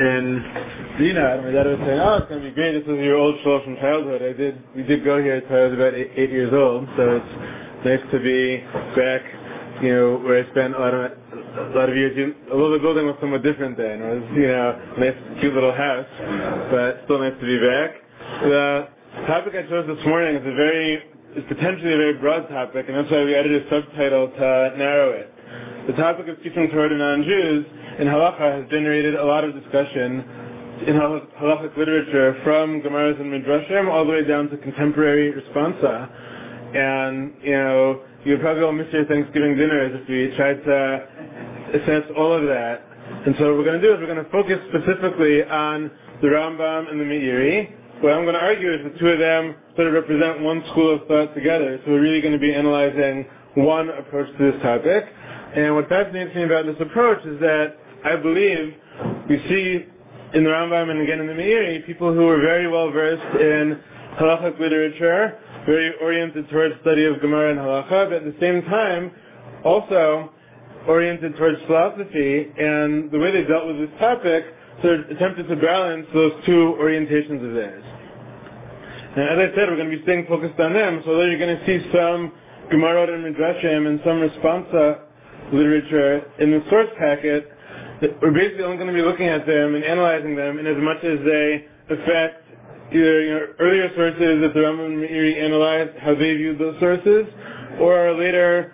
in Zina, my dad was saying, oh, it's going to be great. This is your old shul from childhood. I did, we did go here until I was about eight, eight years old, so it's nice to be back, you know, where I spent a lot of, a lot of years. Although the building was somewhat different then. It was, you know, nice, cute little house, but still nice to be back. The topic I chose this morning is a very, is potentially a very broad topic, and that's why we added a subtitle to narrow it. The topic of teaching Torah to non-Jews in halacha has generated a lot of discussion in halachic literature from Gemaras and Midrashim all the way down to contemporary responsa. And, you know, you would probably all miss your Thanksgiving dinners if we tried to assess all of that. And so what we're going to do is we're going to focus specifically on the Rambam and the Meiri. What I'm going to argue is the two of them sort of represent one school of thought together. So we're really going to be analyzing one approach to this topic. And what fascinates me about this approach is that I believe we see in the Rambam and again in the Meiri people who are very well versed in halachic literature, very oriented towards study of Gemara and halacha, but at the same time also oriented towards philosophy and the way they dealt with this topic sort of attempted to balance those two orientations of theirs. And as I said, we're going to be staying focused on them, so although you're going to see some Gemara and Midrashim and some responsa literature in the source packet we're basically only going to be looking at them and analyzing them in as much as they affect either you know, earlier sources that the Rambam and Meiri analyzed, how they viewed those sources, or our later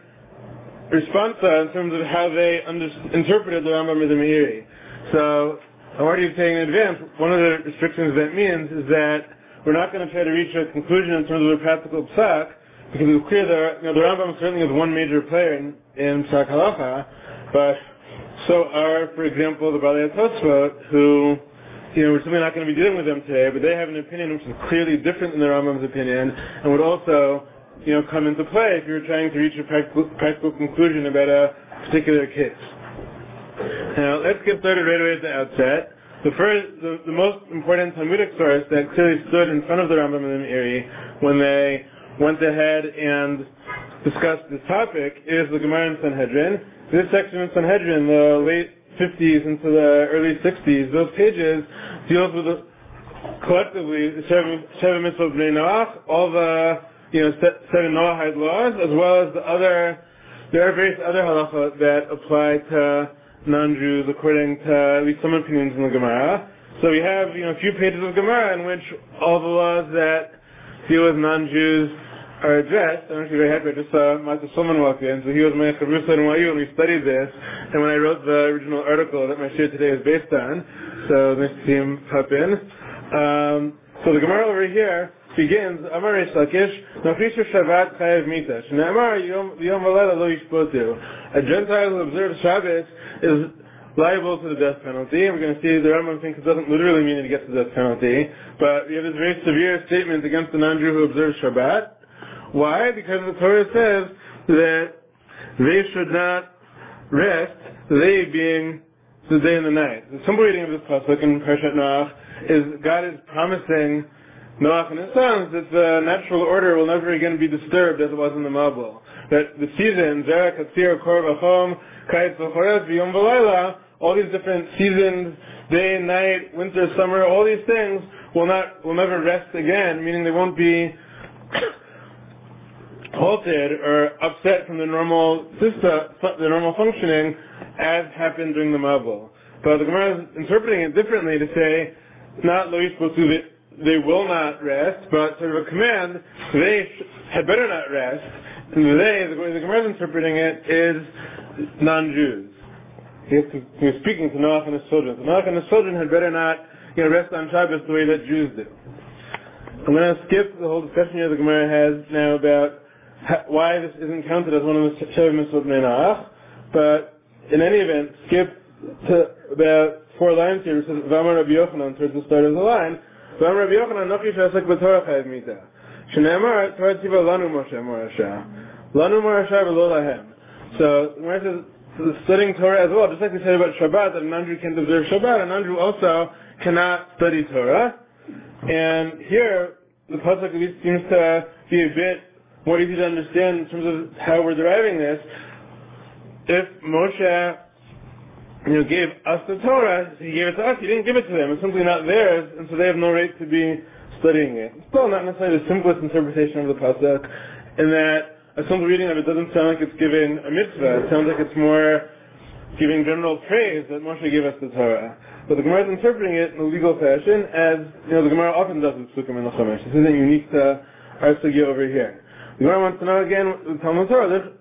response in terms of how they under- interpreted the Rambam and the Meiri. So I'm already saying in advance, one of the restrictions that means is that we're not going to try to reach a conclusion in terms of a practical psak, because it's clear that you know, the Rambam certainly is one major player in, in but so are, for example, the Balei Tosfot, who, you know, we're simply not going to be dealing with them today, but they have an opinion which is clearly different than the Rambam's opinion, and would also, you know, come into play if you were trying to reach a practical, practical conclusion about a particular case. Now, let's get started right away at the outset. The first, the, the most important Talmudic source that clearly stood in front of the Rambam and the Meiri when they went ahead and discussed this topic is the Gemara in Sanhedrin, this section in Sanhedrin, the late 50s into the early 60s, those pages deals with the, collectively the seven mitzvot bnei Noach, all the you know seven Noahide laws, as well as the other. There are various other halachot that apply to non-Jews according to at least some opinions in the Gemara. So we have you know a few pages of Gemara in which all the laws that deal with non-Jews are addressed. I'm actually very happy. I just saw Master Solomon walk in, so he was my Chavrusa in YU, and we studied this. And when I wrote the original article that my shir today is based on, so nice to see him pop in. Um, so the Gemara over here begins, Amar Reish Lakish, Nafisha Shabbat Chayev Mita. Shne'amar Yom Valela Lo Yishpotu. A Gentile who observes Shabbat is liable to the death penalty. We're going to see the Rambam thinks it doesn't literally mean he gets the death penalty, but we have this very severe statement against the non-Jew who observes Shabbat. Why? Because the Torah says that they should not rest, they being the day and the night. The simple reading of this pasuk in Parshat Noach is God is promising Noach and his sons that the natural order will never again be disturbed as it was in the Mabul. That the seasons, Zerach, Katsir, Kor, Vachom, Vachores, V'yom, V'layla, all these different seasons, day, and night, winter, summer, all these things will not, will never rest again, meaning they won't be halted or upset from the normal system, the normal functioning as happened during the Mabul. But the Gemara is interpreting it differently to say, not lo yishpotu, they will not rest, but sort of a command, they had better not rest. And they, the way the Gemara is interpreting it, is non-Jews. He, he was speaking to Noach and his children. So Noach and his children had better not you know, rest on Shabbos the way that Jews do. I'm going to skip the whole discussion here the Gemara has now about why this isn't counted as one of the Sheva Mitzvot Menach, but in any event, skip to about four lines here, it says, Vamar Rabbi Yochanan, towards the start of the line, Vamar Rabbi Yochanan, Nochi Shasek B'Torah Chayiv Mita. Shneemar, Torah Tziva Lanu Moshe Morasha. Lanu Morasha V'lo Lahem. So, Gemara says, studying Torah as well, just like we said about Shabbat, that an Andrew can't observe Shabbat, an Andrew also cannot study Torah. And here, the Pasuk at least seems to be a bit more easy to understand in terms of how we're deriving this. If Moshe you know, gave us the Torah, he gave it to us, he didn't give it to them. It's simply not theirs, and so they have no right to be studying it. Still not necessarily the simplest interpretation of the Pasuk, in that a simple reading of it doesn't sound like it's giving a mitzvah. It sounds like it's more giving general praise that Moshe gave us the Torah. But the Gemara is interpreting it in a legal fashion, as you know the Gemara often does with Sukkim and the Chumash. This isn't unique to our sugya over here. The Gemara wants to know again with Talmud Torah.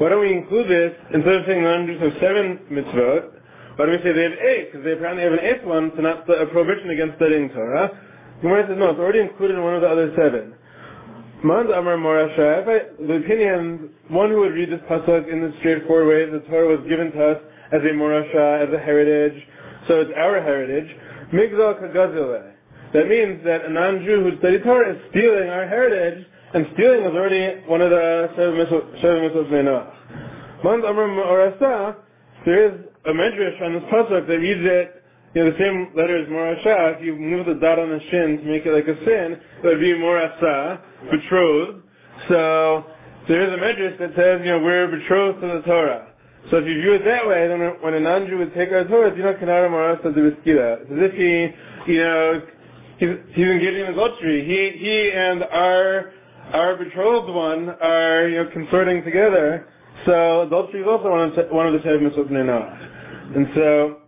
Why don't we include this instead of saying non-Jews have seven mitzvot? Why don't we say they have eight? Because they apparently have an eighth one, so not a prohibition against studying Torah. The Gemara says no, it's already included in one of the other seven. Mand Amar Morasha, the opinion, one who would read this pasuk in the straightforward way, the Torah was given to us as a Morasha, as a heritage, so it's our heritage. Migzal Kagazile. That means that a non-Jew who studied Torah is stealing our heritage, and stealing was already one of the seven mitzvot of Noah. Mand Amar Morasa, there is a medrash on this pasuk that reads it you know, the same letter as Morasha, if you move the dot on the shin to make it like a sin, it would be Morasa, betrothed. So, there is a medrash that says, you know, we're betrothed to the Torah. So if you view it that way, then when a non-Jew would take our Torah, you know, Kanara Morasa de Biskida. It's as if he, you know, he's, he's engaging in adultery. He, he and our, our betrothed one are, you know, consorting together. So adultery is also one of, one of the Shev Mitzvot And so,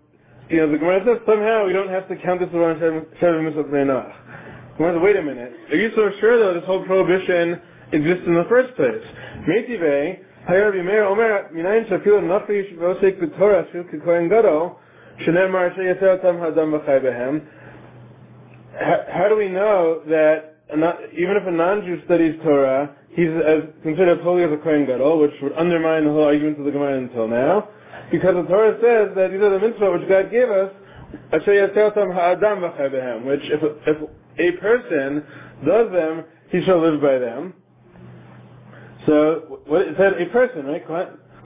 you know, the Gemara says somehow we don't have to count this as one Sheva Mitzvot Bnei Noach. Wait a minute. Are you so sure though this whole prohibition exists in the first place? How do we know that even if a non-Jew studies Torah, he's as, considered as holy as a Kohen Gadol, which would undermine the whole argument of the Gemara until now? Because the Torah says that these are the mitzvah which God gave us, which if, if a person does them, he shall live by them. So, what, it said a person, right?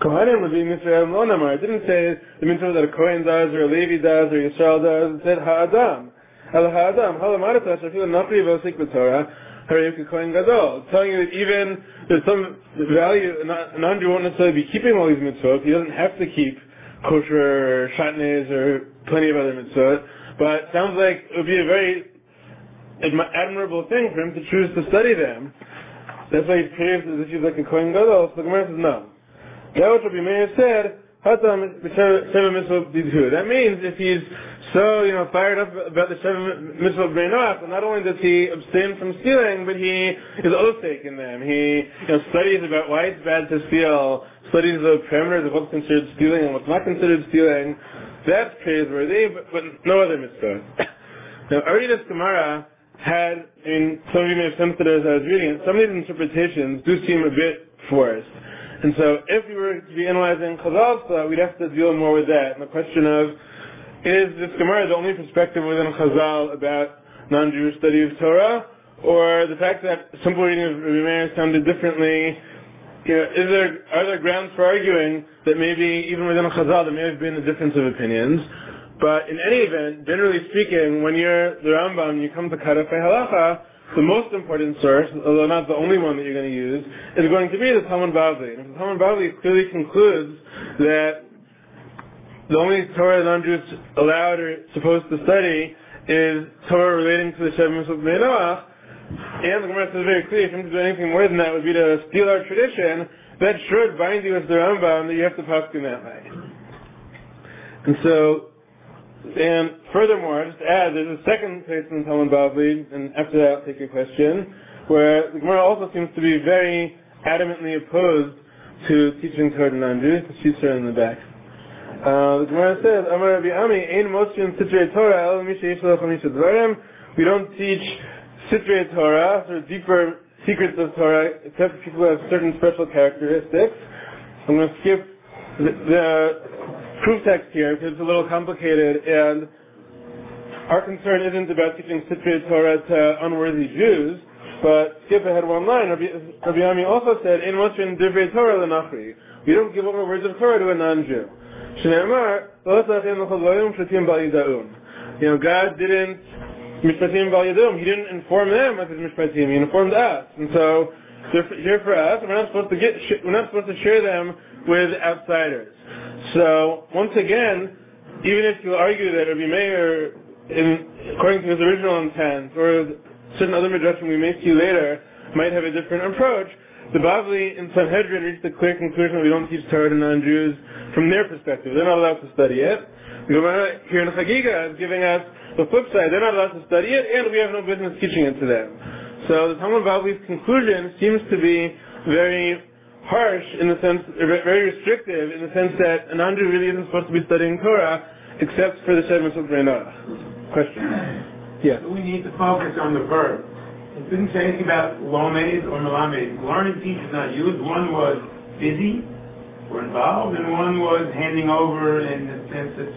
Kohanim would be Mitzvah Lonamar. It didn't say the mitzvah that a Kohen does, or a Levi does, or Yisrael does. It said Ha'adam. El Ha'adam. Halamarata Shafil Nafri Vosik B'Torah. Kohen Gadol. It's telling you that even there's some value, a non-Jew won't necessarily be keeping all these mitzvot. He doesn't have to keep kosher or shatnez or plenty of other mitzvot. But it sounds like it would be a very admirable thing for him to choose to study them. That's why he praised as if he's like a Kohen Gadol. So the Gemara says no. That what Rabbi Meir said, that means if he's so, you know, fired up about the seven mitzvah of Noach, not only does he abstain from stealing, but he is oath in them. He, you know, studies about why it's bad to steal, studies the parameters of what's considered stealing and what's not considered stealing. That's praiseworthy, but, but no other mitzvah. now, already this Gemara had, I mean, some of you may have sensed it as I was reading it, some of these interpretations do seem a bit forced. And so if we were to be analyzing thought, we'd have to deal more with that, and the question of, is this Gemara the only perspective within Chazal about non-Jewish study of Torah, or the fact that simple reading of Rabbi Meir sounded differently? You know, is there are there grounds for arguing that maybe even within Chazal there may have been a difference of opinions? But in any event, generally speaking, when you're the Rambam, you come to Karafei Halacha, the most important source, although not the only one that you're going to use, is going to be the Talmud Bavli. And the Talmud Bavli clearly concludes that the only Torah non-Jews allowed or supposed to study is Torah relating to the Shem of Noach, and the Gemara says very clear, if you to do anything more than that would be to steal our tradition, that should bind you as the Rambam that you have to pass in that way. And so, and furthermore, just to add, there's a second place in Talmud Bavli, and after that I'll take your question, where the Gemara also seems to be very adamantly opposed to teaching Torah to non-Jews. She's in the back. Uh, the Gemara says, Amar Rabbi Ami, Ein Moshin Sitrei Torah, El Misha Yishalach Misha Dvarim. We don't teach Sitrei Torah, sort of deeper secrets of Torah, except for people who have certain special characteristics. I'm going to skip the, the proof text here because it's a little complicated, and our concern isn't about teaching Sitrei Torah to unworthy Jews, but skip ahead one line. Rabbi, Rabbi Ami also said, "In what's in Divrei Torah Lenachri." We don't give over words of Torah to a non-Jew. You know, God didn't Mishpatim He didn't inform them of His Mishpatim. He informed us, and so they're here for us. And we're not supposed to get. We're not supposed to share them with outsiders. So once again, even if you argue that Rabbi Meir, in, according to his original intent, or certain other midrashim we may see later, might have a different approach, the Bavli in Sanhedrin reached the clear conclusion that we don't teach Torah to non-Jews from their perspective. They're not allowed to study it. The Gemara here in Chagiga is giving us the flip side. They're not allowed to study it, and we have no business teaching it to them. So the Talmud Bavli's conclusion seems to be very harsh in the sense, very restrictive in the sense that a non-Jew really isn't supposed to be studying Torah except for the Seven Mitzvot Question. Yes. We need to focus on the verb. It didn't say anything about lomed or melamed. Learning teach is not used. One was busy or involved, and one was handing over in the sense that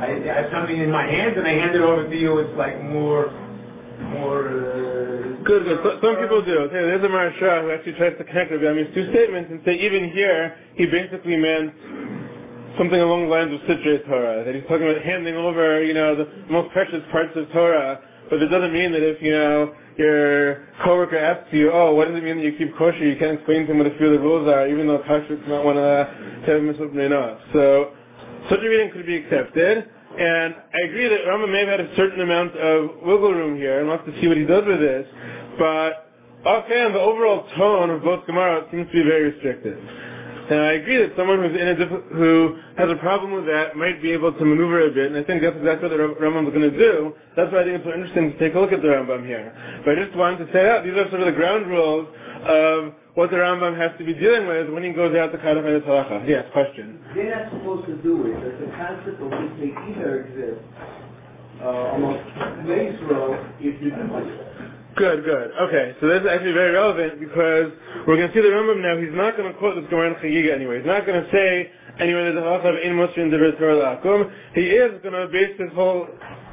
I, I have something in my hands and I hand it over to you. It's like more, more. Uh, good, good. So, some people do. Okay, there's a Maharsha who actually tries to connect Rabbi Ami's two statements and say even here he basically meant something along the lines of Sitrei Torah, that he's talking about handing over, you know, the most precious parts of Torah, but it doesn't mean that if, you know, your coworker asks you, oh, what does it mean that you keep kosher? You can't explain to him what a few of the rules are, even though kosher is not one of the seven mitzvot So, such a reading could be accepted. And I agree that Rama may have had a certain amount of wiggle room here, and we'll have to see what he does with this. But offhand, the overall tone of both Gemara seems to be very restrictive. And I agree that someone who's in a diff- who has a problem with that might be able to maneuver a bit, and I think that's exactly what the Rambam is going to do. That's why I think it's so interesting to take a look at the Rambam here. But I just wanted to say that these are sort of the ground rules of what the Rambam has to be dealing with is when he goes out to the Halacha. Yes, question. They're not supposed to do it. Does the concept of which they either exist uh, almost Israel if you do it. Good, good. Okay, so this is actually very relevant because we're going to see the Rambam now. He's not going to quote this Gemara in Chagiga anyway. He's not going to say anyway that the halacha of in mosrin. He is going to base his whole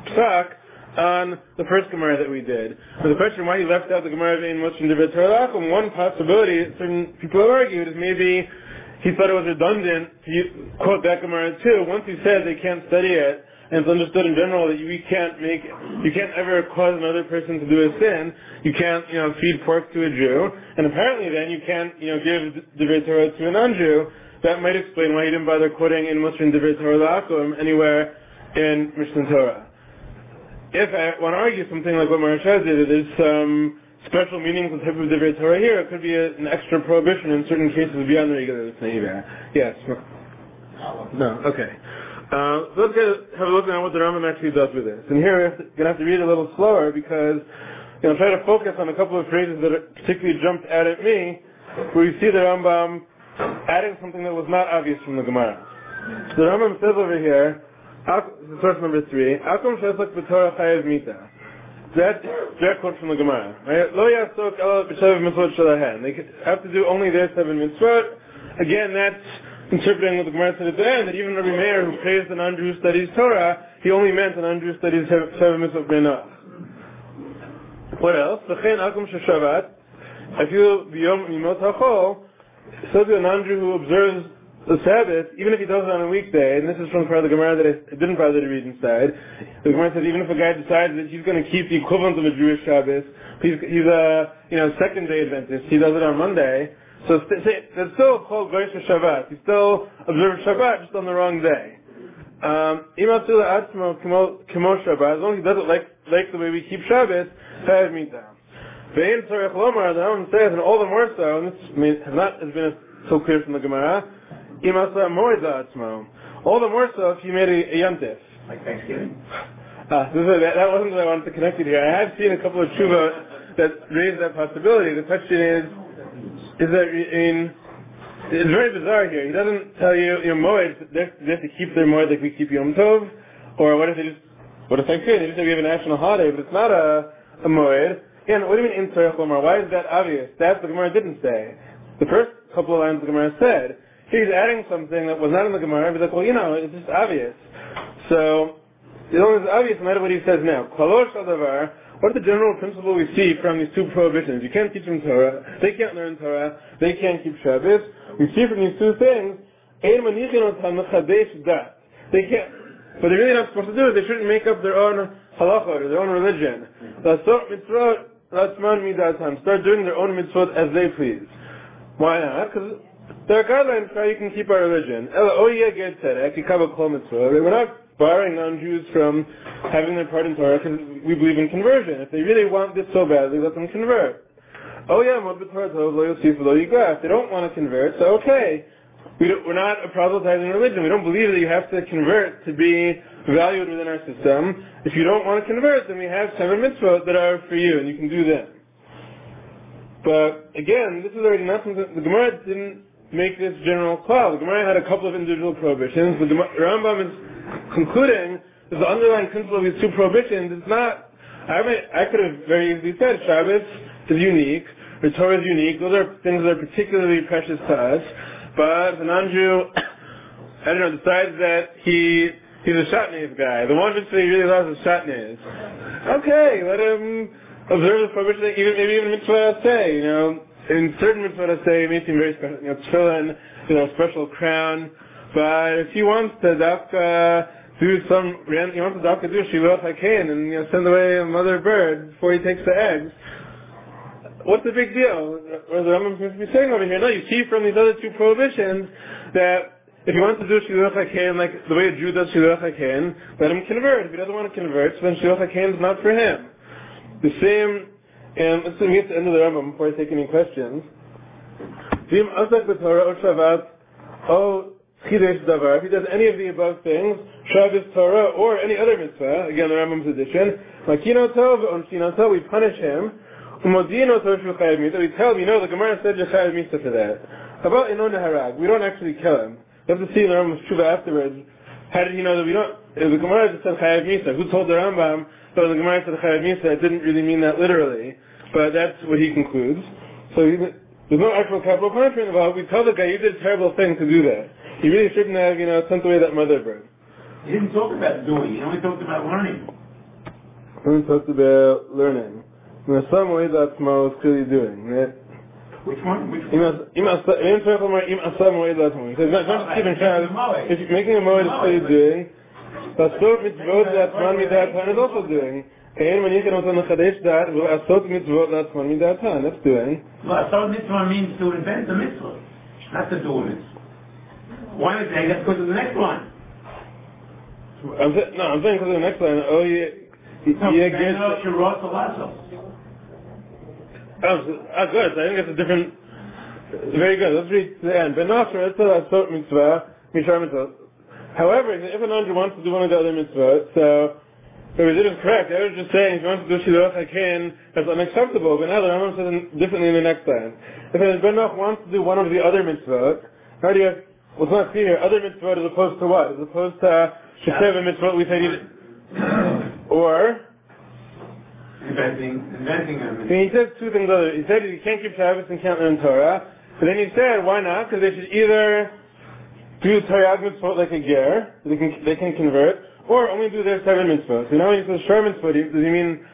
psak on the first Gemara that we did. So the question why he left out the Gemara of in mosrin Torah Akum, one possibility certain people have argued is maybe he thought it was redundant to quote that Gemara too. Once he said they can't study it, and it's understood in general that we can't make, you can't ever cause another person to do a sin. You can't, you know, feed pork to a Jew, and apparently then you can't, you know, give the Torah to a non-Jew. That might explain why he didn't bother quoting in mosrin Divrei Torah La'akum anywhere in Mishneh Torah. If I want to argue something like what Maharsha did, there's some special meaning to the type of Divrei Torah here, it could be a, an extra prohibition in certain cases beyond the regular Yes. No. Okay. Uh, let's get, have a look at what the Rambam actually does with this. And here we're going to have to read a little slower because you know, try to focus on a couple of phrases that particularly jumped out at me, where you see the Rambam adding something that was not obvious from the Gemara. So the Rambam says over here, source number three, Akum Shesak B'Torah Chayev Mita. That direct quote from the Gemara. Lo Yasok Ela B'Shev Mitzvot Shalahen. They have to do only their seven mitzvot. Again, that's interpreting what the Gemara said at the end, that even Rabbi Meir, who praised an non-Jew studies Torah, he only meant an non-Jew studies seven mitzvot b'nach. What else? V'chein akum if you b'yom mimot hachol, so to a non-Jew who observes the Sabbath, even if he does it on a weekday, and this is from part of the Gemara that I didn't bother to read inside, the Gemara says even if a guy decides that he's going to keep the equivalent of a Jewish Shabbos, he's, he's a you know second day Adventist, he does it on Monday, so it's still called Goyish Shabbat. He still observes Shabbat just on the wrong day. Um, as long as he does it like, like the way we keep Shabbos, Chayav Mita. Ve'in Tzarech Lomar, the Rambam says, and all the more so, and this has not has been so clear from the Gemara, Imasa Moed Atzmo. All the more so if you made a, a Yantif. Like Thanksgiving? Uh, that, that wasn't what I wanted to connect it here. I have seen a couple of tshuva that raise that possibility. The question is, is that in it's very bizarre here. He doesn't tell you your moed they have to keep their moed like we keep Yom Tov, or what if they just what if Thanksgiving they just say we have a national holiday, but it's not a a moed. Again, what do you mean in Tzarech Why is that obvious? That's what the Gemara didn't say. The first couple of lines the Gemara said. He's adding something that was not in the Gemara. He's like, well, you know, it's just obvious. So, it's only obvious no matter what he says now. What is the general principle we see from these two prohibitions? You can't teach them Torah, they can't learn Torah, they can't keep Shabbos. We see from these two things, they can't, what they're really not supposed to do is they shouldn't make up their own halacha or their own religion. The start doing their own mitzvot as they please. Why not? Because you can keep our religion. Oh. We're not barring non-Jews from having their part in Torah because we believe in conversion. If they really want this so badly, let them convert. Oh yeah, yigraf. They don't want to convert, so okay. We are not a proselytizing religion. We don't believe that you have to convert to be valued within our system. If you don't want to convert, then we have seven mitzvot that are for you, and you can do them. But again, this is already not something, the Gemara didn't make this general call. The Gemara had a couple of individual prohibitions. The Rambam is concluding that the underlying principle of these two prohibitions is not, I, mean, I could have very easily said Shabbos is unique, the Torah is unique, those are things that are particularly precious to us. But the non-Jew, I don't know, decides that he he's a Shatnez guy. The one mitzvah he really loves is Shatnez. Okay, let him observe the prohibition, even, maybe even mitzvah say, you know, in certain mitzvah say it may seem very special, you know, tefillin, you know, special crown, but if he wants to dafka do some, he wants to dafka do Shiluch HaKen and, you know, send away a mother bird before he takes the eggs, what's the big deal? What the Rambam seems to be saying over here. No, you see from these other two prohibitions that if he wants to do Shiluch HaKen like the way a Jew does Shiluch HaKen, let him convert. If he doesn't want to convert, then Shiluch HaKen is not for him. The same, and let's see, get to the end of the Rambam before I take any questions. B'Torah or O Chidesh Davar, if he does any of the above things, Shabbos Torah or any other mitzvah, again the Rambam's edition, Makino Tov, On Tov, we punish him, Umodino Torah Chayav Misa, we tell him, you know, the Gemara said you're Chayav Misa for that. About Inon Harag, we don't actually kill him. You have to see the Rambam's Tshuva afterwards, how did he know that we don't, the Gemara just said Chayav Misa, who told the Rambam, but the Gemara said Chayav Misa, it didn't really mean that literally, but that's what he concludes. So he, there's no actual capital punishment involved. We tell the guy, you did a terrible thing to do that. You really shouldn't have, you know, sent away that mother bird. He didn't talk about doing. He only talked about learning. He only talked about learning. In some way, that's Mo is clearly doing, right? Which one? Which one? Im asa moed latzmo. He says, not just giving chance. If you're making a moed, it's clearly doing. But so mitzvot that man midat is also doing. אין מניח אותנו לחדש דעת ולעשות מצוות לעצמן מדעתן. That's doing. לעשות mitzvah means to invent the mitzvah, not to do it. Why am I saying that? Because of the next line. I'm no, I'm saying because of the next line. Oh, yeah. No, yeah, get. Oh, oh, good. I think it's a different. Very good. Let's read the end. Benasra etzah asot mitzvah mishar mitzvah. However, if an Andrew wants to do one of the other mitzvahs, so if it is correct, I was just saying if he wants to do shiluch haken, that's unacceptable. But now the Rambam says differently in the next line. If an Benoch wants to do one of the other mitzvahs, how do you? Well, it's not clear here. Other mitzvah as opposed to what? As opposed to Sheseva mitzvah, we said he or inventing, inventing them. He says two things other. He said you can't keep Shabbos and can't learn Torah. But then he said, why not? Because they should either do Torah mitzvot like a ger, they can, they can convert, or only do their seven mitzvot. So now when he says shor mitzvot, does he mean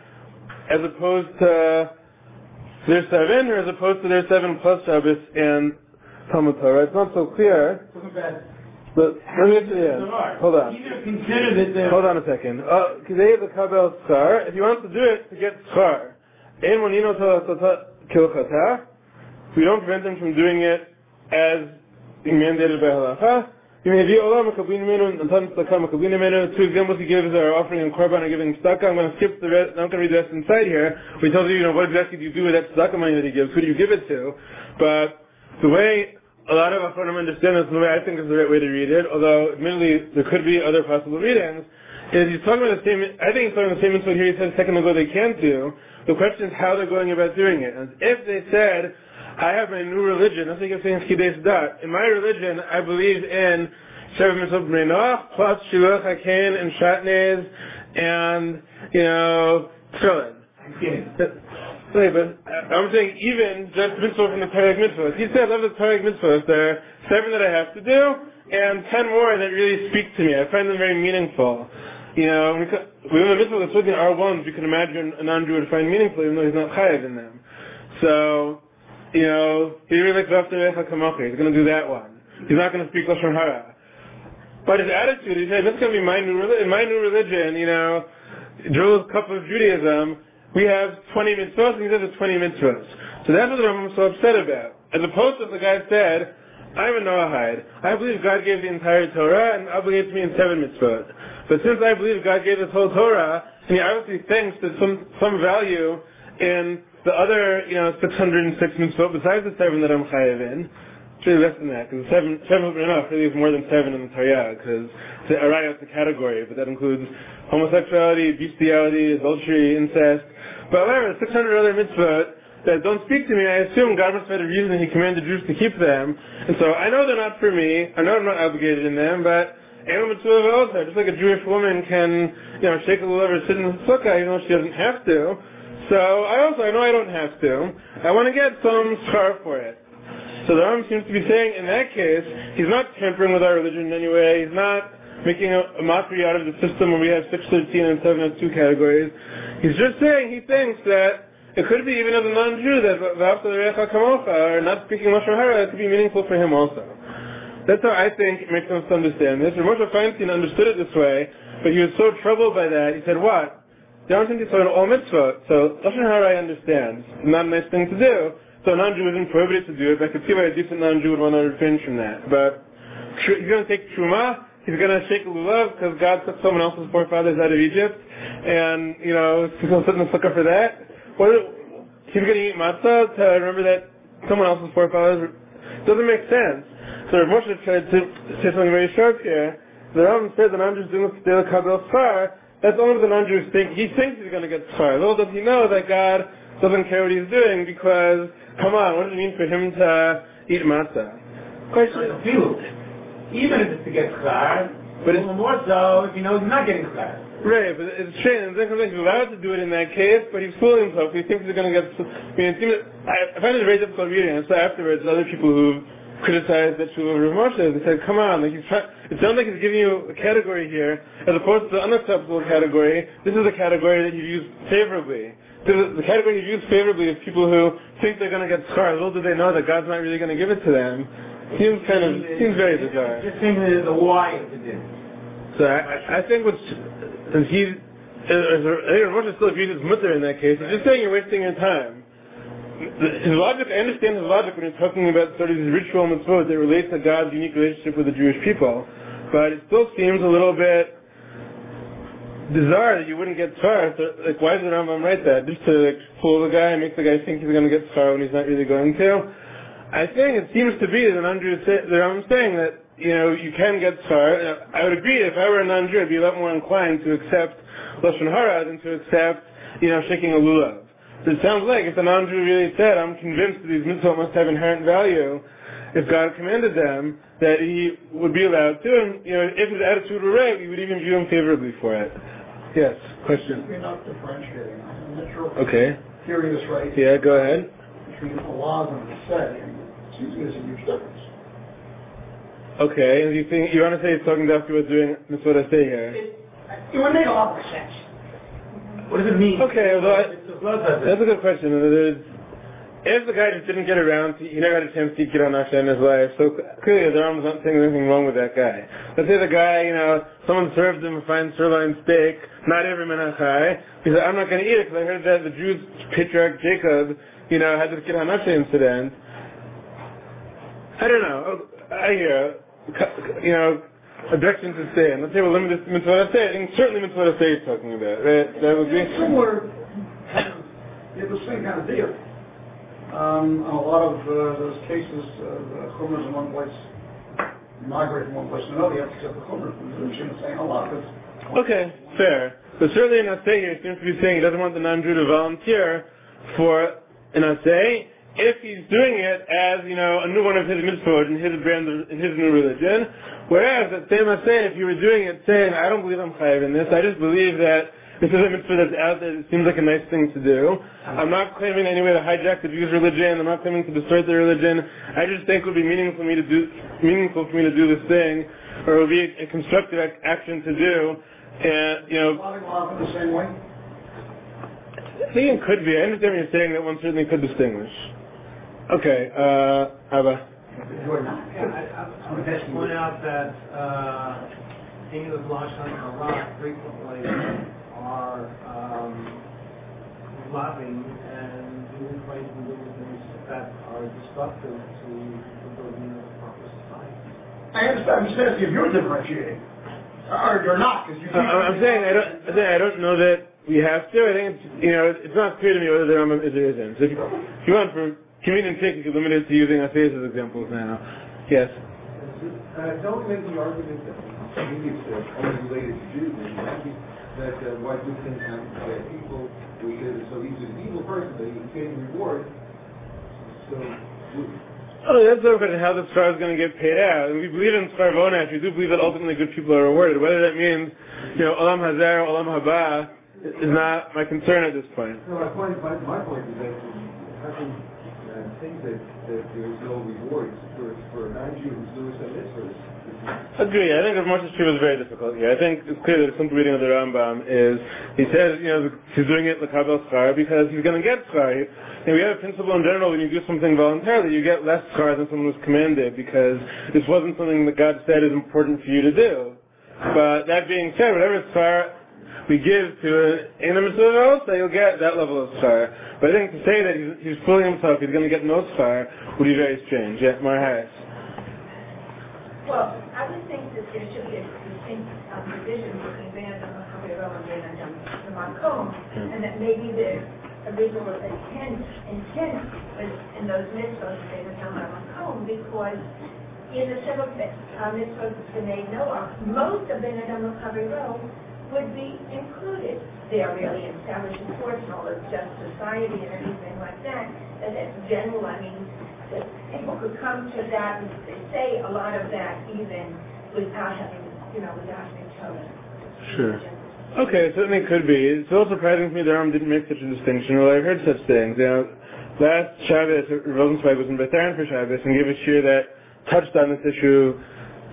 as opposed to their seven, or as opposed to their seven plus Shabbos and Talmud Torah? It's not so clear. But let me get to the end. Hold on. Hold on a second. Uh, they the kabel schar. If you want to do it to get schar, ein monino kilchata. We don't prevent them from doing it as being mandated by halacha. Two examples he gives are offering and korban and giving tzedakah. I'm going to skip the rest. I'm not going to read the rest inside here. We tell you, you know, what exactly do you do with that tzedakah money that he gives? Who do you give it to? But the way a lot of Achronim understand this and the way I think is the right way to read it, although admittedly there could be other possible readings, is he's talking about the same, I think he's talking about the same mitzvah here he said a second ago they can't do. The question is how they're going about doing it. And if they said, I have my new religion, that's like I'm saying Chides Dat. In my religion, I believe in Shev Mitzvah Bnei Noach, plus Shiluch HaKen and Shatnez, and, you know, Tefillin. Right, but I'm saying even just mitzvah from the Torah mitzvahs. He said, I love the Torah mitzvahs. There are seven that I have to do, and ten more that really speak to me. I find them very meaningful. You know, we have a mitzvah that's within our ones we can imagine a non-Jew would find meaningful, even though he's not chayav in them. So, you know. He's going to do that one. He's not going to speak Lashon Hara. But his attitude, he said, this is going to be my new religion. My new religion, you know, Joel's cup of Judaism, we have 20 mitzvot, and he says it's 20 mitzvot. So that's what the Rambam is so upset about. As opposed to the guy said, I'm a Noahide. I believe God gave the entire Torah and obligates me in seven mitzvot. But since I believe God gave this whole Torah, and he obviously thinks there's some, some value in the other, you know, 606 mitzvot besides the seven that I'm chayav in, it's really less than that, because seven, seven enough, really is more than seven in the Torah, because the araya is a category, but that includes homosexuality, bestiality, adultery, incest. But however, 600 other mitzvot that don't speak to me, I assume God must have had a reason He commanded Jews to keep them. And so I know they're not for me. I know I'm not obligated in them, but Aaron Mitzvah just like a Jewish woman can, you know, shake a lulav or sit in the sukkah even though she doesn't have to. So I also, I know I don't have to. I want to get some schar for it. So the Rambam seems to be saying in that case, he's not tampering with our religion in any way. He's not making a, a mockery out of the system where we have 613 and 702 categories. He's just saying he thinks that it could be even as a non-Jew that Recha Kamocha, or not speaking Lashon Hara, could be meaningful for him also. That's how I think it makes sense to understand this. And Moshe Feinstein understood it this way, but he was so troubled by that, he said, what? They don't think it's an all mitzvah. So Lashon Hara I understand. It's not a nice thing to do. So a non-Jew isn't prohibited to do it, but I could see why a decent non-Jew would want to refrain from that. But he's going to take Truma, he's going to shake lulav because God took someone else's forefathers out of Egypt, and, you know, he's going to sit in the sukkah for that. What, he's going to eat matzah to remember that someone else's forefathers doesn't make sense. So Rav Moshe tried to say something very sharp here. The Rambam said the non-Jews doing this to Kabel schar, that's what the non-Jews think. He thinks he's going to get schar. Little does he know that God doesn't care what he's doing because, come on, what does it mean for him to eat matzah? Question. Even if it's to get schar, but it's more so if he knows he's not getting schar. Right, but it's strange. Then comes he's allowed to do it in that case, but he's fooling himself. He thinks he's going to get. I mean, it seems, I, I find it very difficult reading. And so afterwards, other people who criticized that Shul of Moshe, they said, "Come on!" Like he's trying. It sounds like he's giving you a category here, as opposed to the unacceptable category. This is a category that you use favorably. The, the category you use favorably is people who think they're going to get scars. Little do they know that God's not really going to give it to them. Seems kind of seems very bizarre. Just thinking of the why of the. So I, I think what's and he, uh, Rosh still agrees it's mutter in that case. He's just saying you're wasting your time. His logic, I understand his logic when he's talking about sort of these ritual mitzvot that relate to God's unique relationship with the Jewish people, but it still seems a little bit bizarre that you wouldn't get tzar. So, like, why does the Rambam write that? Just to like, fool the guy and make the guy think he's going to get tzar when he's not really going to? I think it seems to be that Andrew say, that I'm saying that you know you can get tzar. I would agree if I were a non-Jew, I'd be a lot more inclined to accept lashon hara than to accept you know shaking a lulav. So it sounds like if the non-Jew really said, "I'm convinced that these mitzvot must have inherent value," if God commanded them, that he would be allowed to, and you know if his attitude were right, we would even view him favorably for it. Yes, question. You're not differentiating. I'm not sure. Okay. Hearing this right. Yeah, go ahead. Between the laws and the setting, seems there's a huge difference. Okay, and you think you want to say he's talking about what's doing mitzvot I say here? It would make a lot more sense. What does it mean? Okay, although I- It's a blood. That's a good question. If the guy just didn't get around, to, he never had a chance to eat Gid HaNasheh in his life, so clearly the Rambam's not saying anything wrong with that guy. Let's say the guy, you know, someone served him a fine sirloin steak, not every menachai. He said, I'm not going to eat it because I heard that the Jews' patriarch Jacob, you know, had this Gid HaNasheh incident. I don't know. I hear, you know, objection to sin. Let's say we'll limit this to mitzvah say. I think certainly mitzvah say is talking about. Right? That would be. Have the same kind of deal. Um, a lot of uh, those cases, uh, chumras in one place migrate from one place to another. You have to accept the chumras. The Mishnah is saying a lot. Okay, fair. But certainly in Asay here seems to be saying he doesn't want the non-Jew to volunteer for an Asay if he's doing it as, you know, a new one of his mitzvot in his brand, of, in his new religion. Whereas that same Asay, if you were doing it saying, I don't believe I'm chayiv in this, I just believe that this is a mitzvah that's out there, it seems like a nice thing to do. I'm not claiming in any way to hijack the Jews' religion, I'm not claiming to distort their religion. I just think it would be meaningful for me to do, meaningful for me to do this thing, or it would be a constructive ac- action to do, and, you know. I think it could be. I understand what you're saying that one certainly could distinguish. Okay, uh, Abba. Jordan. Yeah, I, I would just point out that, uh, English Lashon Hara frequently are, um, loving and doing trying to do things that are destructive to the building of a proper society. I understand, I'm just asking if you're differentiating. Or you're not, because you I- can't. I'm saying I don't. I'm saying I don't know that we have to. I think it's you know it's not clear to me whether the Rambam is or isn't. So if you, if you want for convenience sake, you could limit it to using Asayas as examples now. Yes. Uh, don't make the argument that maybe it's uh, only related to Jews, and maybe that uh, why good things to bad people. We, uh, so he's an evil person, but he's getting reward. So, we- Oh, that's the question, how the star is going to get paid out. And we believe in star vonash. We do believe that ultimately good people are rewarded. Whether that means, you know, olam hazeh, olam haba, is not my concern at this point. no, my point, my, my point is that how can uh, think that, that there's no rewards for, for a non-Jew who's doing some mitzvahs? Agree. I think as much as is very difficult here. I think it's clear that a simple reading of the Rambam is he says, you know, he's doing it l'kabel schar because he's going to get schar. And we have a principle in general when you do something voluntarily, you get less schar than someone who's commanded because this wasn't something that God said is important for you to do. But that being said, whatever schar we give to an mitzvah also, you'll get that level of schar. But I think to say that he's, he's fooling himself, he's going to get no schar, would be very strange. Yeah, Mar Harris. Well, I would think that there should be a distinct um, division between Ben Adam Chavero and Ben Adam Makom, and that maybe the original intent, intent was in those mitzvahs of Ben Adam Makom, because in the several uh, mitzvahs of B'nai Noah, most of Ben Adam Chavero would be included. They are really establishing courts and all of just society and everything like that. And that's general, I mean, that people could come to that and say a lot of that even without having, you know, without having chosen. Sure. Okay, certainly could be. It's a little surprising to me that Rambam didn't make such a distinction. Well, I've heard such things. You know, last Shabbos, Rosenzweig was in Beth Aaron for Shabbos and gave a shir that touched on this issue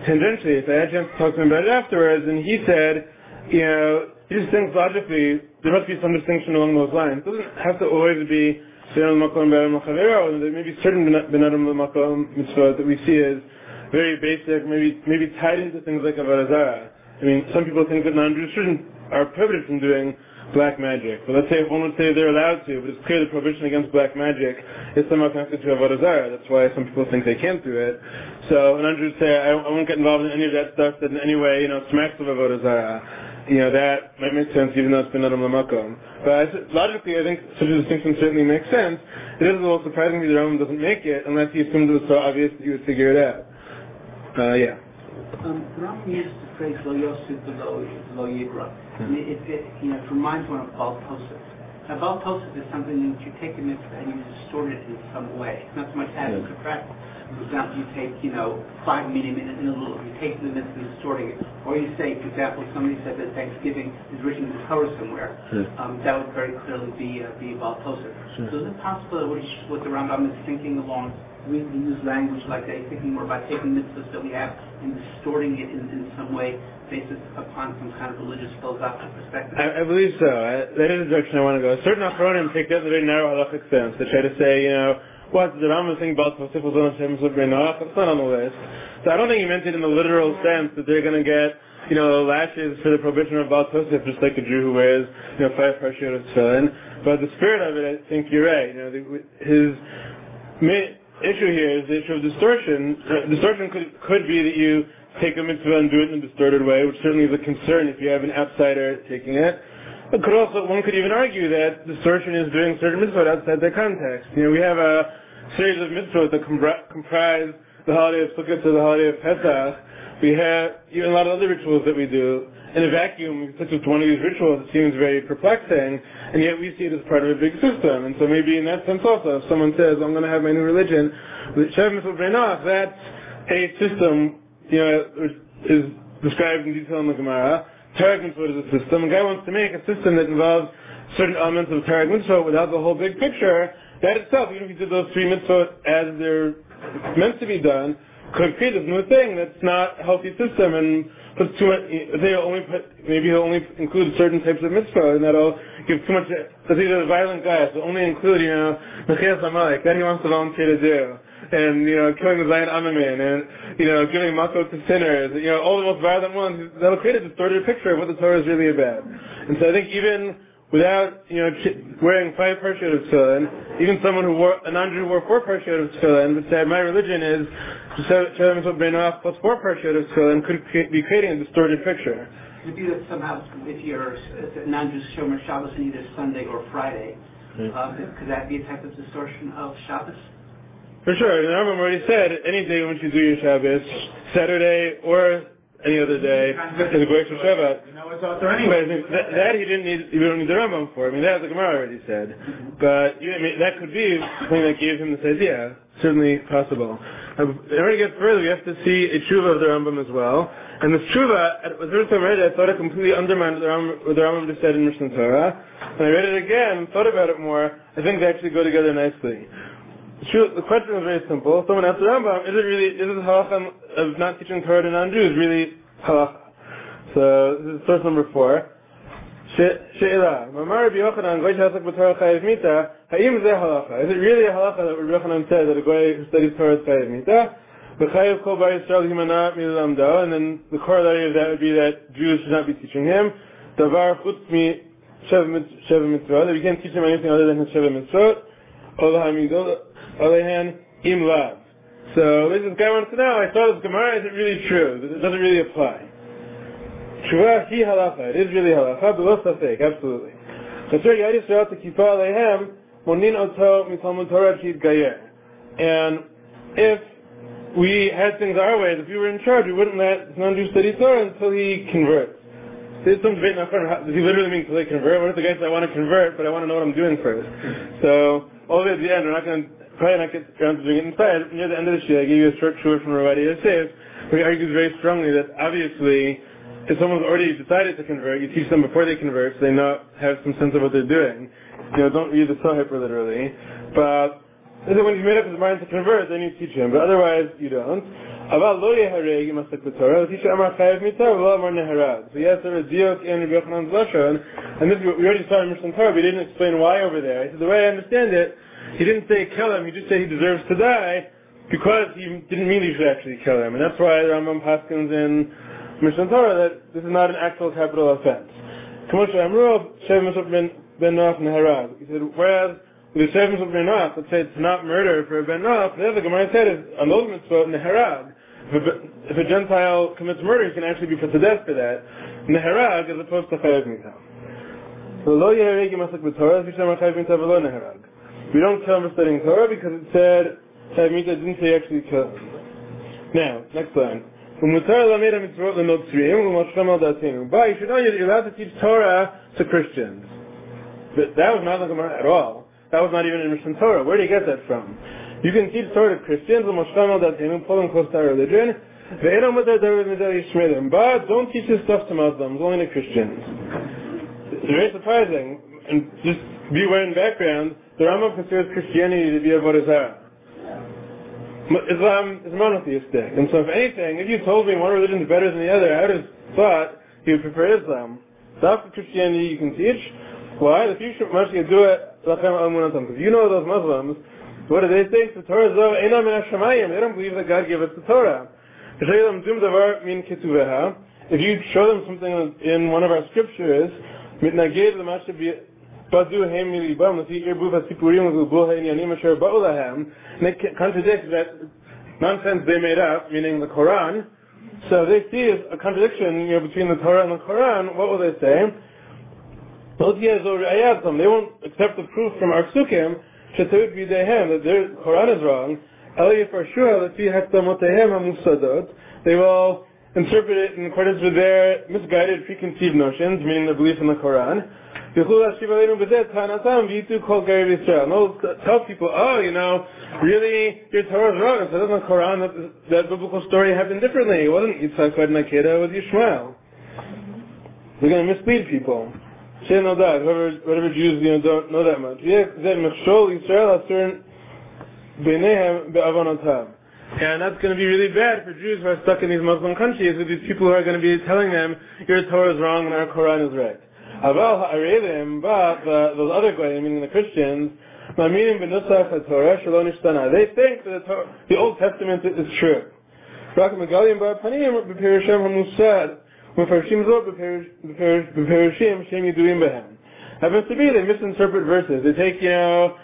tangentially. So I had a chance to talk to him about it afterwards, and he said, you know, he just thinks logically there must be some distinction along those lines. It doesn't have to always be And there may be certain Be'adam Makom mitzvot that we see as very basic, maybe maybe tied into things like Avodah. I mean, some people think that non-Jews shouldn't, are prohibited from doing black magic. But let's say one would say they're allowed to, but it's clear the prohibition against black magic is somehow connected to Avodah. That's why some people think they can't do it. So a non-Jew would say, I, I won't get involved in any of that stuff that in any way, you know, smacks of Avodah. You know, that might make sense even though it's been Adam Lamakom. But I, logically, I think such a distinction certainly makes sense. It is a little surprising that the Rambam doesn't make it unless he assumed it was so obvious that you would figure it out. Uh, yeah. Um, Rambam uses the phrase lo yosef lo, yibra. And it, it, you know, it reminds one of Baal Tosef. Now, Baal Tosef is something in which you take a mitzvah and you distort it in some way. It's not so much adding to practice. For example, you take, you know, five minim in, in a little, you take the mitzvah and distorting it. Or you say, for example, somebody said that Thanksgiving is written in the Torah somewhere. Sure. Um, that would very clearly be, uh, be Baal Tosef. Sure. So is it possible that what, what the Rambam is thinking along we use language like that, thinking more about taking mitzvahs that we have and distorting it in, in some way based upon some kind of religious philosophical perspective. I, I believe so. I, that is the direction I want to go. Certain Achronim take that in a very narrow halachic sense. They try to say, you know, what, the Rambam saying about Tosif was on Hashem Noach? That's not on the list. So I don't think he meant it in the literal sense that they're going to get, you know, lashes for the prohibition of Baal just like a Jew who wears, you know, five parashut of tefillin. But the spirit of it, I think you're right. You know, the, his issue here is the issue of distortion. Distortion could, could be that you take a mitzvah and do it in a distorted way, which certainly is a concern if you have an outsider taking it. But could also, one could even argue that distortion is doing certain mitzvot outside their context. You know, we have a series of mitzvot that compri- comprise the holiday of Sukkot to the holiday of Pesach. We have even a lot of other rituals that we do. In a vacuum, such as one of these rituals, it seems very perplexing, and yet we see it as part of a big system. And so maybe in that sense also, if someone says, I'm going to have my new religion, that's a system, you know, is described in detail in the Gemara. Taryag Mitzvah is a system. A guy wants to make a system that involves certain elements of Taryag Mitzvah without the whole big picture. That itself, even if you did those three mitzvot as they're meant to be done, could create this new thing that's not a healthy system and puts too much, they only put, maybe he'll only include certain types of mitzvah and that'll give too much, because he's a violent guy, so only include, you know, Mechias Amalek, that he wants to volunteer to do. And, you know, killing the Zion Amamin, and, you know, giving makot to sinners, you know, all the most violent ones, that'll create a distorted picture of what the Torah is really about. And so I think even without, you know, wearing five parshot of tefillin, even someone who wore, a non-Jew who wore four parshot of tefillin, but said, my religion is to show mitzvot b'nei plus four parshot of tefillin, could be creating a distorted picture. Could it be that somehow, if you're a non-Jew Shomer Shabbos on either Sunday or Friday, uh, could that be a type of distortion of Shabbos? For sure, the Rambam already said, any day when you do your Shabbos, Saturday or any other day, is a great Shabbat. You know it's out there anyway. That, that he didn't need, you don't need the Rambam for. I mean, that the Gemara already said. Mm-hmm. But, you I mean, that could be something that gave him this idea. Certainly possible. In order to get further, we have to see a tshuva of the Rambam as well. And the tshuva, at the first time I read it, I thought it completely undermined what the Rambam, what the Rambam just said in Mishneh Torah. When I read it again, thought about it more, I think they actually go together nicely. The question is very simple. Someone asked Rambam, is it really, is it halacha of not teaching Torah to non-Jews really halacha? So, this is source number four. She'ela, Mamar Rabbi Yochanan, Goy Shasek B'Torah Chayiv Mita, Ha'im Zeh halacha? Is it really a halacha that Rabbi Yochanan said that a Goy who studies Torah is Chayiv Mita? V'chayiv Kol Bar Yisrael Himana and then the corollary of that would be that Jews should not be teaching him. Davar Chutz Mi that we can't teach him anything other than his Sheva Mitzvot. Ola Hamidol, Olehan Im Lav. So this is guy wants to know, I saw this Gemara, is it really true? Does it really apply? Tshuva hi halacha. It is really halacha, but lo safek, absolutely. Kasher Yad Yisrael tekifa aleihem, monin oto mitalmud Torah kid gayer. And if we had things our way, if we were in charge, we wouldn't let non-Jew study Torah until he converts. There's some debate in our does he literally mean until they convert? What if the guy says, I want to convert, but I want to know what I'm doing first? So, all the way at the end, we're not going to, Probably not considering it in fact, near the end of the Shia, I gave you a short short from Rabbi Yosef, where he argues very strongly that obviously, if someone's already decided to convert, you teach them before they convert, so they know have some sense of what they're doing. You know, don't read the so hyper literally. But is when he's made up his mind to convert, then you teach him. But otherwise, you don't. Aval lo yehareg you must the Torah. The teacher amar chayev mitzvah, lo amar neharad. So yes, there is diok in Rabbi Yochanan's lashon, and this we already saw in Mishneh Torah. We didn't explain why over there. I said the way I understand it he didn't say kill him, he just said he deserves to die, because he didn't mean he should actually kill him. And that's why the Rambam Paskins in Mishneh Torah that this is not an actual capital offense. Mishop ben Noach Neharag. He said, whereas, with the Shev Mishop ben Noach, let's say it's not murder for Ben Noach, the other Gemara said is, on those mitzvot, Neharag. If a, if a Gentile commits murder, he can actually be put to death for that. Neharag as opposed to Chayav Mita. So lo yehareg yimasak b'Torah, if Yishem Chayav Mita v'lo Neharag. We don't kill them we're studying Torah because it said that means didn't say actually kill. Now, next line. you should know you're allowed to teach Torah to Christians. But that was not the Gemara at all. That was not even in Mishneh Torah. Where do you get that from? You can teach Torah to Christians ולמשכם על דעתנו, pull them close to our religion, but don't teach this stuff to Muslims, only to Christians. It's very surprising. And just be aware in background, the Rambam considers Christianity to be Avodah Zarah. Islam is um, monotheistic. And so if anything, if you told me one religion is better than the other, I would have thought you would prefer Islam. That's what Christianity you can teach. Why? The future should much do it, Because you know those Muslims, what do they think? The Torah is Einam Hashemayim. They don't believe that God gave us the Torah. If you show them something in one of our scriptures, mitnagid l'mashabi Badu Hem Ba'ulahem, and it contradicts that nonsense they made up, meaning the Quran. So they see a contradiction you know, between the Torah and the Quran. What will they say? They won't accept the proof from our psukim, that their Quran is wrong. They will interpret it in accordance with their misguided preconceived notions, meaning their belief in the Quran. Those tell people, oh, you know, really, your Torah is wrong. It says in the Quran that that biblical story happened differently. It wasn't Yitzhak and Akira, it was Yishmael. We're going to mislead people. Shem Nodat, whoever, whatever Jews you know, don't know that much. And that's going to be really bad for Jews who are stuck in these Muslim countries with these people who are going to be telling them your Torah is wrong and our Quran is right. Aval ha'aredim, but the, those other goyim, meaning the Christians, ma'aminim b'nusach ha'torah shelo nishtana. They think that the, the Old Testament is true. Rak megalim ba'panim b'perushim ha'musad, mefreshim zot b'perushim shem yiduim behem. Happens to be they misinterpret verses. They take, you know,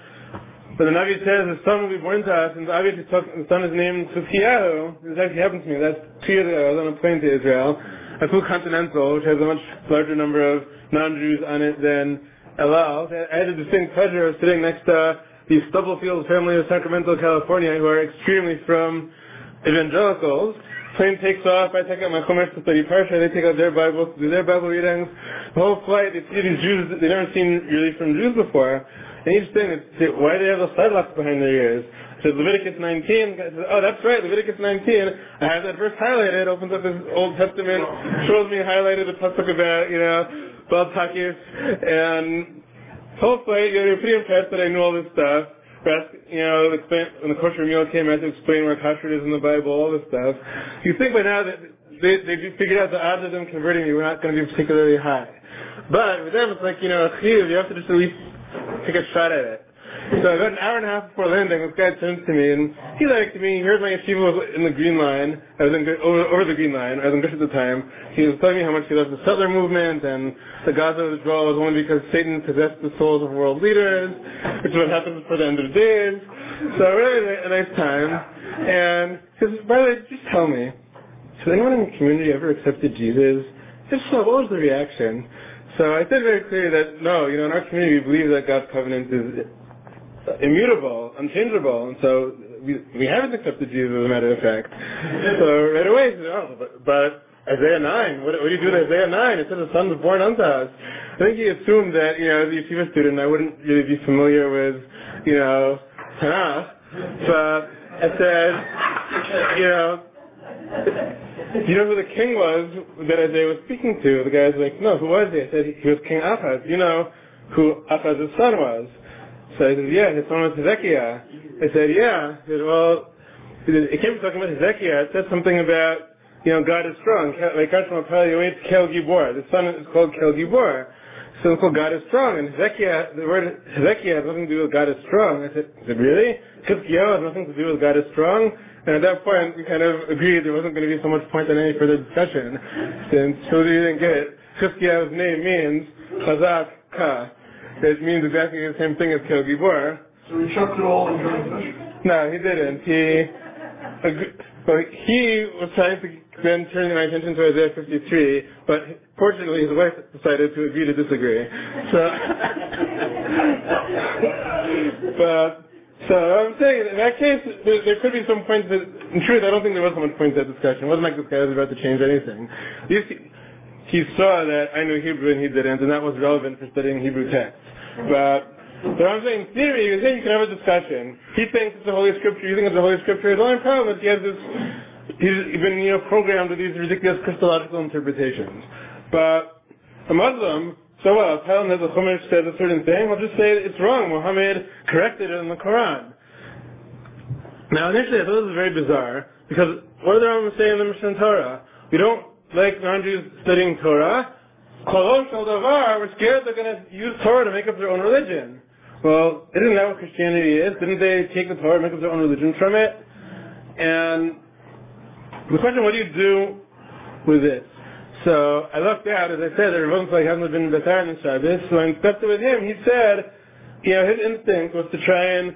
so the Navi says the son will be born to us, and obviously the son is named Chizkiyahu. This actually happened to me. That's two years ago. I was on a plane to Israel. I flew Continental, which has a much larger number of non-Jews on it than El Al. I had the distinct pleasure of sitting next to the Stubblefield family of Sacramento, California, who are extremely from evangelicals. Plane takes off, I take out my Chumash to study Parsha, they take out their Bibles to do their Bible readings. The whole flight, they see these Jews that they've never seen really from Jews before. And each thing, say, why do they have those sidewalks behind their ears? Said, Leviticus 19. Says, oh, that's right, Leviticus 19. I have that verse highlighted, opens up his Old Testament, shows me highlighted the pasuk about, you know, Bal Takis, and hopefully, you're pretty impressed that I knew all this stuff. Ask, you know, explain, when the kosher meal came, I had to explain where kosher is in the Bible, all this stuff. You think by now that they, they figured out the odds of them converting me were not going to be particularly high. But with them, it's like, you know, you have to just at least take a shot at it. So about an hour and a half before landing, this guy turns to me and he liked me. He heard my yeshiva was in the Green Line. I was in, over, over the Green Line. I was in Gush at the time. He was telling me how much he loves the settler movement and the Gaza withdrawal was only because Satan possessed the souls of world leaders, which is what happens for the end of days. So really a nice time. And he says, by the way, just tell me, has anyone in the community ever accepted Jesus? If so, what was the reaction? So I said very clearly that no, you know, in our community we believe that God's covenant is Uh, immutable, unchangeable, and so we, we haven't accepted Jesus as a matter of fact. so right away said, oh, but, but Isaiah 9, what, what, do you do with Isaiah 9? It says the son was born unto us. I think he assumed that, you know, as a yeshiva student, I wouldn't really be familiar with, you know, Tanakh, but I said, you know, do you know who the king was that Isaiah was speaking to? The guy was like, no, who was he? I said, he was King Ahaz. You know who Ahaz's son was? So I said, yeah, his son was Hezekiah. I said, yeah. I said, well, it came from talking about Hezekiah. It said something about, you know, God is strong. Like Hashem waits Kel Gibor. The son is called Kel Gibor. So it's called God is strong. And Hezekiah, the word Hezekiah has nothing to do with God is strong. I said, I said really? Chizkiyahu has nothing to do with God is strong? And at that point, we kind of agreed there wasn't going to be so much point in any further discussion. Since Shodi didn't get it. Chizkiyahu's name means Chazak Ka. It means exactly the same thing as Kel Gibor. So he chucked it all and joined No, he didn't. He, but he was trying to then turn my attention to Isaiah 53, but fortunately his wife decided to agree to disagree. So, but, so I'm saying in that case, there, there, could be some points that, in truth, I don't think there was so much point to that discussion. It wasn't like this guy was about to change anything. He saw that I knew Hebrew and he didn't, and that was relevant for studying Hebrew text. But so I'm saying, in theory, you're saying you can have a discussion. He thinks it's a holy scripture. You think it's a holy scripture. The only problem is he has this. He's been you know programmed with these ridiculous Christological interpretations. But a Muslim, so what? I'll tell him that the Chumash says a certain thing. I'll just say it's wrong. Muhammad corrected it in the Quran. Now, initially, I thought this was very bizarre because what do the Rambam say in the Mishneh Torah? We don't like non-Jews studying Torah. Shal Davar, we're scared they're going to use Torah to make up their own religion. Well, isn't that what Christianity is? Didn't they take the Torah and make up their own religion from it? And the question, what do you do with this? So I looked out, as I said, there wasn't like hasn't been Betar in Shabbos, so I it with him. He said, you know, his instinct was to try and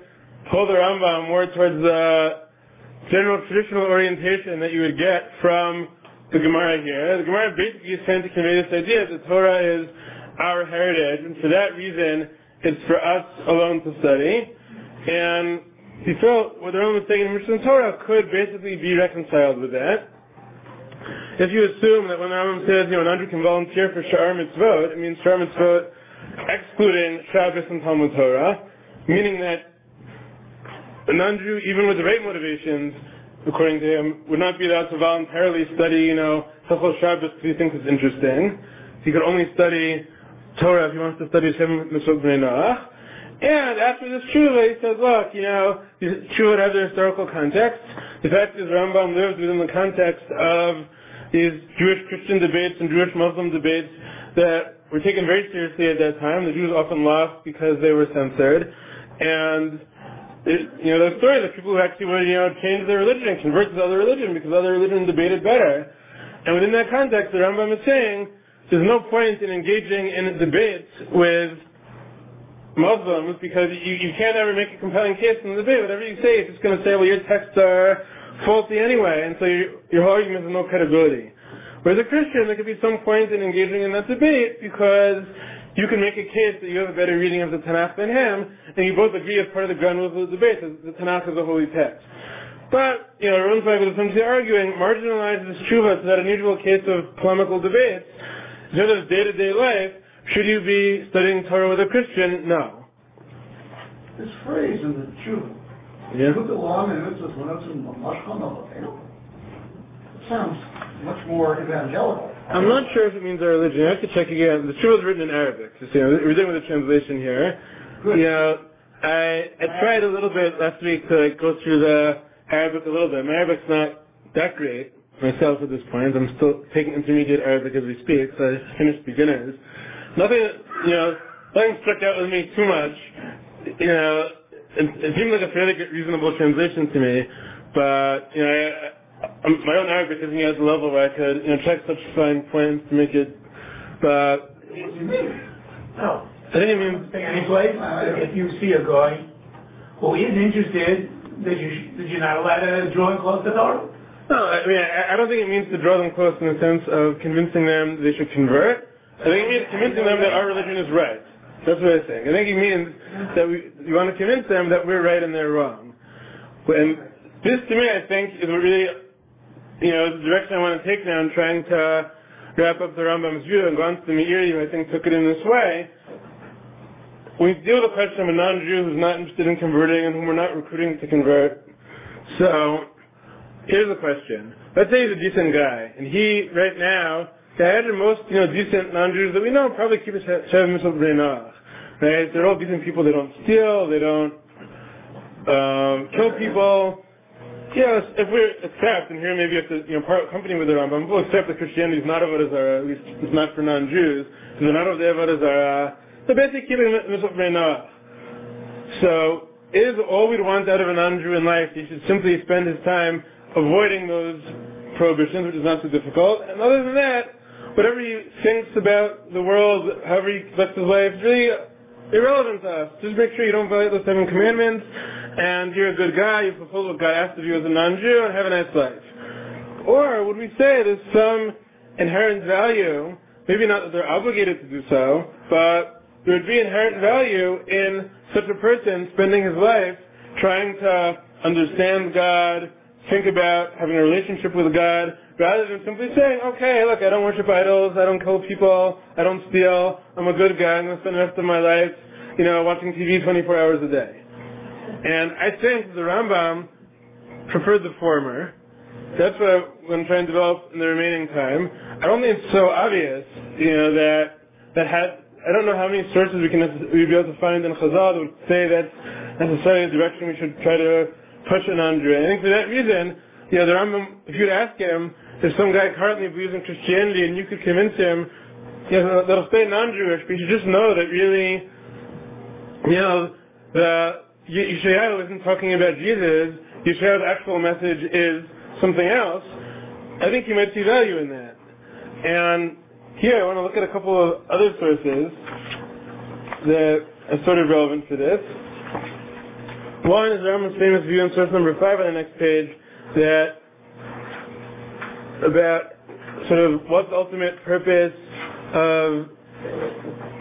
pull the Rambam more towards the general traditional orientation that you would get from the Gemara here. The Gemara basically is trying to convey this idea that Torah is our heritage, and for that reason, it's for us alone to study. And he felt what the Rambam was saying in Mishneh Torah could basically be reconciled with that. If you assume that when the Rambam says, you know, an Andrew can volunteer for Sha'ar Mitzvot, it means Sha'ar Mitzvot excluding Shabbos and Talmud Torah, meaning that an Andrew, even with the right motivations, according to him, would not be allowed to voluntarily study, you know, Hilchot Shabbos because he thinks it's interesting. He could only study Torah if he wants to study Shem Mitzvot Noach. And after this tshuva, he says, look, you know, tshuva has a historical context. The fact is, Rambam lives within the context of these Jewish-Christian debates and Jewish-Muslim debates that were taken very seriously at that time. The Jews often lost because they were censored. And you know, the story of people who actually would, you know, change their religion and convert to other religion because other religion debated better. And within that context, the Rambam is saying there's no point in engaging in debates with Muslims because you, you can't ever make a compelling case in the debate. Whatever you say, it's just going to say, well, your texts are faulty anyway, and so your, your whole argument has no credibility. Whereas a Christian, there could be some point in engaging in that debate because you can make a case that you have a better reading of the Tanakh than him, and you both agree as part of the ground rules of the debate that the Tanakh is a holy text. But, you know, Ronsweig was essentially arguing, marginalizes tshuva to that unusual case of polemical debates, in terms of day-to-day life, should you be studying Torah with a Christian? No. This phrase in the tshuva, Yeah. Put the law and mitzvahs when it's in mashkan It sounds much more evangelical. I'm not sure if it means our religion. I have to check again. The tshuva is written in Arabic. Just, you know, we're dealing with a translation here. You know, I, I tried a little bit last week to like, go through the Arabic a little bit. My Arabic's not that great myself at this point. I'm still taking intermediate Arabic as we speak, so I finished beginners. Nothing, you know, nothing struck out with me too much. You know, it, it seemed like a fairly reasonable translation to me, but you know, I, I, Um, my own Arabic isn't at the level where I could, you know, check such fine points to make it. But What do you mean? No. I think it means Any place, if you see a guy who is interested, that you that you're not allowed to draw him close to Torah. No, I mean, I I don't think it means to draw them close in the sense of convincing them they should convert. I think it means convincing them that our religion is right. That's what I think. I think it means that we, you want to convince them that we're right and they're wrong. And this, to me, I think, is what really, you know, the direction I want to take now in trying to wrap up the Rambam's view. And Gans the Meiri, who I think took it in this way, we deal with the question of a non-Jew who's not interested in converting and whom we're not recruiting to convert. So, here's the question. Let's say he's a decent guy, and he, right now, the imagine most, you know, decent non-Jews that we know probably keep Shev Mishal B'nai Noach. Right? They're all decent people, they don't steal, they don't um, kill people. Yes, if we accept, and here maybe you have to, you know, part company with the Rambam, we'll accept that Christianity is not Avodah uh, Zarah, at least it's not for non-Jews, because they're not of the uh, they're basically keeping Mishal B'nai So, is all we'd want out of a non-Jew in life, he should simply spend his time avoiding those prohibitions, which is not so difficult. And other than that, whatever he thinks about the world, however he conducts his life, really irrelevant to us. Just make sure you don't violate the seven commandments, and you're a good guy, you fulfill what God asked of you as a non-Jew, and have a nice life. Or would we say there's some inherent value, maybe not that they're obligated to do so, but there would be inherent value in such a person spending his life trying to understand God, think about having a relationship with God, rather than simply saying, okay, look, I don't worship idols, I don't kill people, I don't steal, I'm a good guy, I'm going to spend the rest of my life, you know, watching TV 24 hours a day. And I think the Rambam preferred the former. That's what I'm trying to try and develop in the remaining time. I don't think it's so obvious, you know, that that had I don't know how many sources we can we'd be able to find in Chazal that would say that's necessarily the direction we should try to on Jew. I think for that reason, you know, the Rambam, if you'd ask him, if some guy currently believes in Christianity and you could convince him, you know, that'll stay non-Jewish, but you just know that really, you know, the Yeshayahu isn't talking about Jesus, Yeshayahu's actual message is something else, I think you might see value in that. And here I want to look at a couple of other sources that are sort of relevant for this. One is Rambam's famous view in source number five on the next page that about sort of what the ultimate purpose of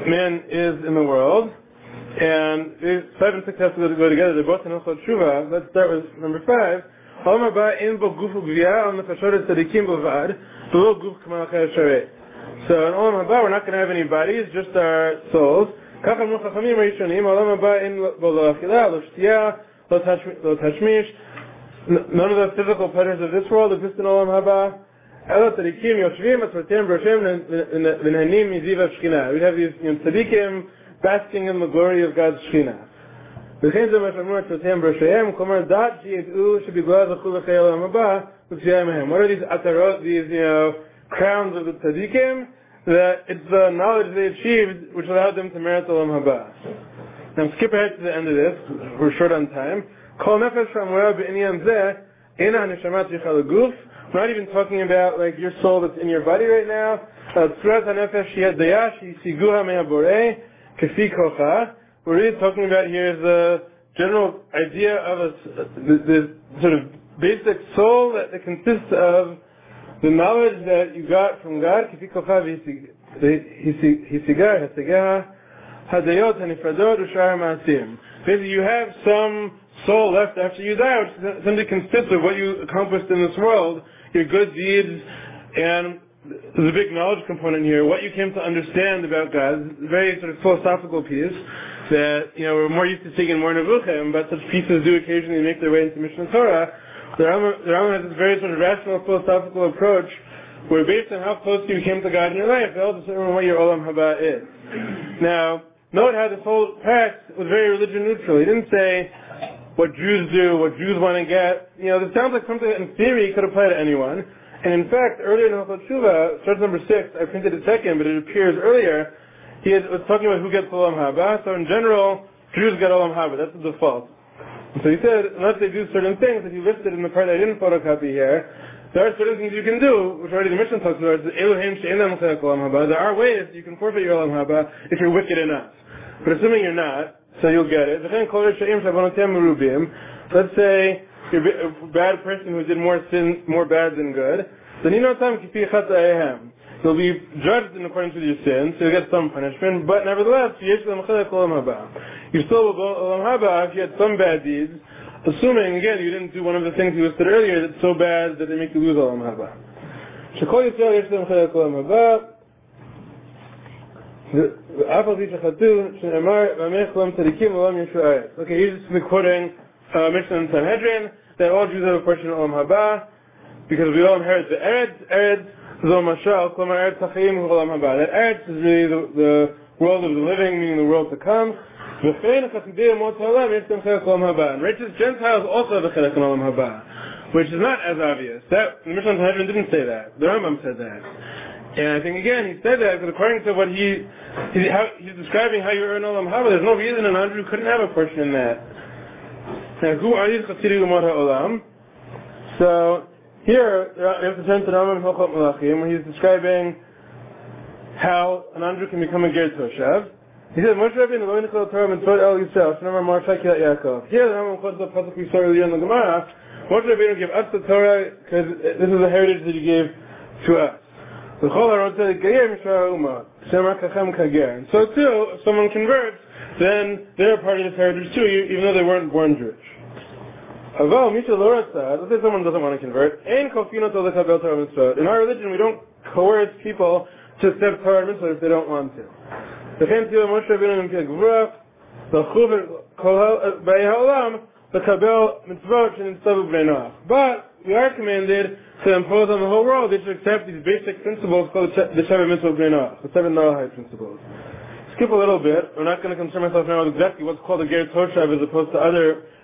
man is in the world. And these five and six have to go together. They're both in Hilchot Tshuva. Let's start with number five. Olam haba in bo guf ugviyah al nefashot tzadikim b'vad, v'lo guf kamal sharet. So in Olam haba we're not going to have any bodies, just our souls. כך אמרו חכמים הראשונים, העולם הבא אין בו לא אכילה, לא שתייה, לא תשמיש. None of the physical pleasures of this world exist in Olam haba. אלא צדיקים יושבים, עצמותיהם בראשיהם ונהנים מזיו השכינה. We have these you know, tzadikim basking in the glory of God's Shekhinah. וכן זה מה שאמרו עצמותיהם בראשיהם, כלומר דעת שידעו שבגלל זכו לחיי העולם הבא, ופציעה מהם. What are these ataros, these, you know, crowns of the tzadikim? That it's the knowledge they achieved which allowed them to merit the Haba. Now skip ahead to the end of this, we're short on time. Kol nefesh ha'amura b'inyan zeh, ena ha'neshama tzricha l'guf. We're not even talking about like your soul that's in your body right now. Uh, Kefi kocha. we're really talking about here is the general idea of a, the, the sort of basic soul that, that consists of the knowledge that you got from God, כפי הישיגה, הישגה, הדיות הנפרדות ושאר המעשים. Basically, you have some soul left after you die, which simply consists of what you accomplished in this world, your good deeds, and there's a big knowledge component here, what you came to understand about God, very sort of philosophical piece that, you know, we're more used to seeing in Moreh Nevuchim, but such pieces do occasionally make their way into Mishneh Torah, the Rambam, has this very sort of rational philosophical approach where based on how close you came to God in your life, that'll determine what your Olam Haba is. Now, note how this whole text was very religion neutral. He didn't say what Jews do, what Jews want to get. You know, this sounds like something that in theory could apply to anyone. And in fact, earlier in Hilchot Tshuva, source number six, I printed it second, but it appears earlier, he was talking about who gets Olam Haba. So in general, Jews get Olam Haba. That's the default. So he said, unless they do certain things that he listed in the part I didn't photocopy here, there are certain things you can do, which already the mission talks about. There are ways you can forfeit your Olam Haba if you're wicked enough. But assuming you're not, so you'll get it. Let's say you're a bad person who did more sin, more bad than good. Then you know You'll be judged in accordance with your sins, so you'll get some punishment, but nevertheless, you still will go Olam Haba if you had some bad deeds, assuming, again, you didn't do one of the things you listed earlier that's so bad that they make you lose Olam Haba. שכל ישראל יש להם חלק עולם הבא, ואף על פי שחטאו, שנאמר, ועמך כולם צדיקים ועולם ישוערת. Okay, he's just quoting uh, Mishnah and Sanhedrin, that all Jews have a portion of Olam Haba, because we all inherit the Eretz. Eretz, that Eretz is really the, the world of the living, meaning the world to come. And righteous Gentiles also have a Chelech Olam Haba, which is not as obvious. That, the Mishnah Sanhedrin didn't say that. The Rambam said that. And I think again, he said that because according to what he, he how, he's describing how you earn Olam Haba, there's no reason an Andrew couldn't have a portion in that. Now, who are these Chassidim Olam? So, here, uh, we have to turn to Rambam Malachim, where he's describing how an Andrew can become a Ger Toshav. He said, Moshe Rabbeinu lo nichol Torah mitzvot el Yisrael, shenamar mar Kilat Yaakov. Here, the Rambam quotes the pasuk we saw earlier in the Gemara. Moshe Rabbeinu gave us the Torah because this is the heritage that he gave to us. And so too, if someone converts, then they're part of this heritage too, even though they weren't born Jewish. Although Mishal Loratza, let's say someone doesn't want to convert, and Kofino to Lechabel Torah Mitzvot. In our religion, we don't coerce people to accept Torah Mitzvot if they don't want to. But we are commanded to impose on the whole world they should accept these basic principles called the Seven Mitzvot B'nei the seven Noahide principles. Skip a little bit. I'm not going to concern myself now with exactly what's called a Ger Toshav as opposed to other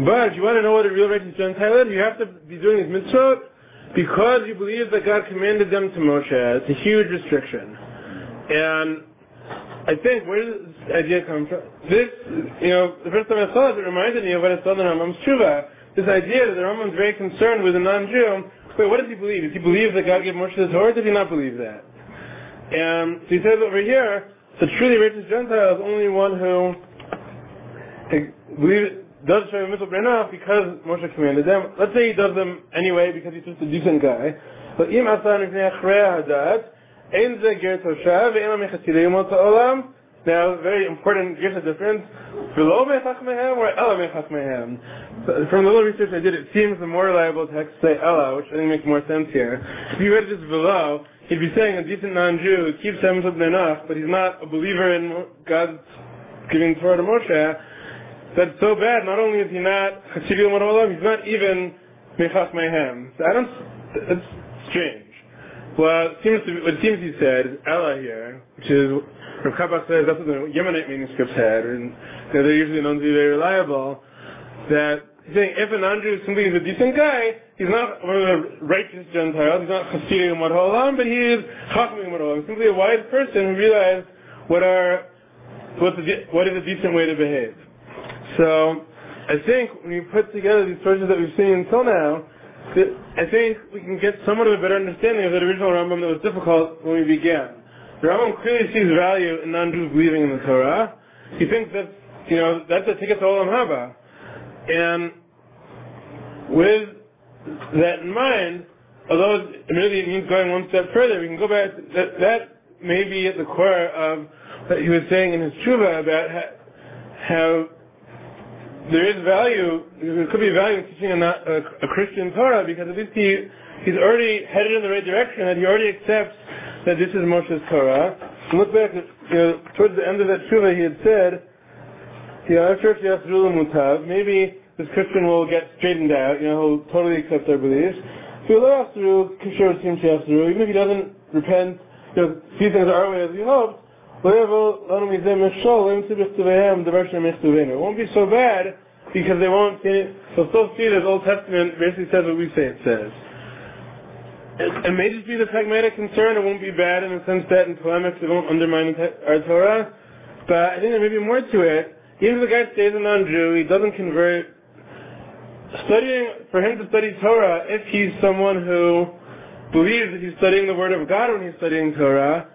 But if you want to know what a real righteous Gentile is, you have to be doing his mitzvot because you believe that God commanded them to Moshe. It's a huge restriction. And I think, where does this idea come from? This, you know, the first time I saw this, it reminded me of what I saw in Rambam's Tshuva. This idea that the Rambam's very concerned with a non-Jew. Wait, what does he believe? Does he believe that God gave Moshe the Torah, or does he not believe that? And so he says over here, the truly righteous Gentile is only one who eh, believes does Shem Mitzvah Brenach because Moshe commanded them. Let's say he does them anyway because he's just a decent guy. But im. Now, very important, here's the difference. Below mechach mehem or ela mechach mehem. From the little research I did, it seems the more reliable text say ela, which I think makes more sense here. If you read this below, he'd be saying a decent non-Jew keeps of enough, but he's not a believer in God's giving Torah to Moshe. That's so bad. Not only is he not yomot ha'olam, he's not even mechach mehem. So I don't. It's strange. Well, it seems to what it seems he said is Ella here, which is, Rav Kapach says that's what the Yemenite manuscripts had, and they're usually known to be very reliable. that he's saying if a non-Jew simply is a decent guy, he's not one of the righteous Gentiles, he's not Hasidim Olam, but he is Chachmim Olam, simply a wise person who realized what are what's what is a decent way to behave. So I think when you put together these sources that we've seen until now, I think we can get somewhat of a better understanding of that original Rambam that was difficult when we began. The Rambam clearly sees value in non-Jews believing in the Torah. He thinks that you know, that's a ticket to Olam Haba. And with that in mind, although admittedly it means going one step further, we can go back, that, that may be at the core of what he was saying in his tshuva about how there is value, there could be value in teaching a, a, a Christian Torah because at least he, he's already headed in the right direction, that he already accepts that this is Moshe's Torah. And look back, you know, towards the end of that tshuva he had said, you know, after Mutav, maybe this Christian will get straightened out, you know, he'll totally accept our beliefs. Even if he doesn't repent, you know, see things our way as he hoped, it won't be so bad because they won't see it. They'll still see as Old Testament basically says what we say it says. It, it may just be the pragmatic concern. It won't be bad in the sense that in polemics it won't undermine our Torah. But I think there may be more to it. Even if the guy stays a non-Jew, he doesn't convert. Studying, for him to study Torah, if he's someone who believes that he's studying the Word of God when he's studying Torah,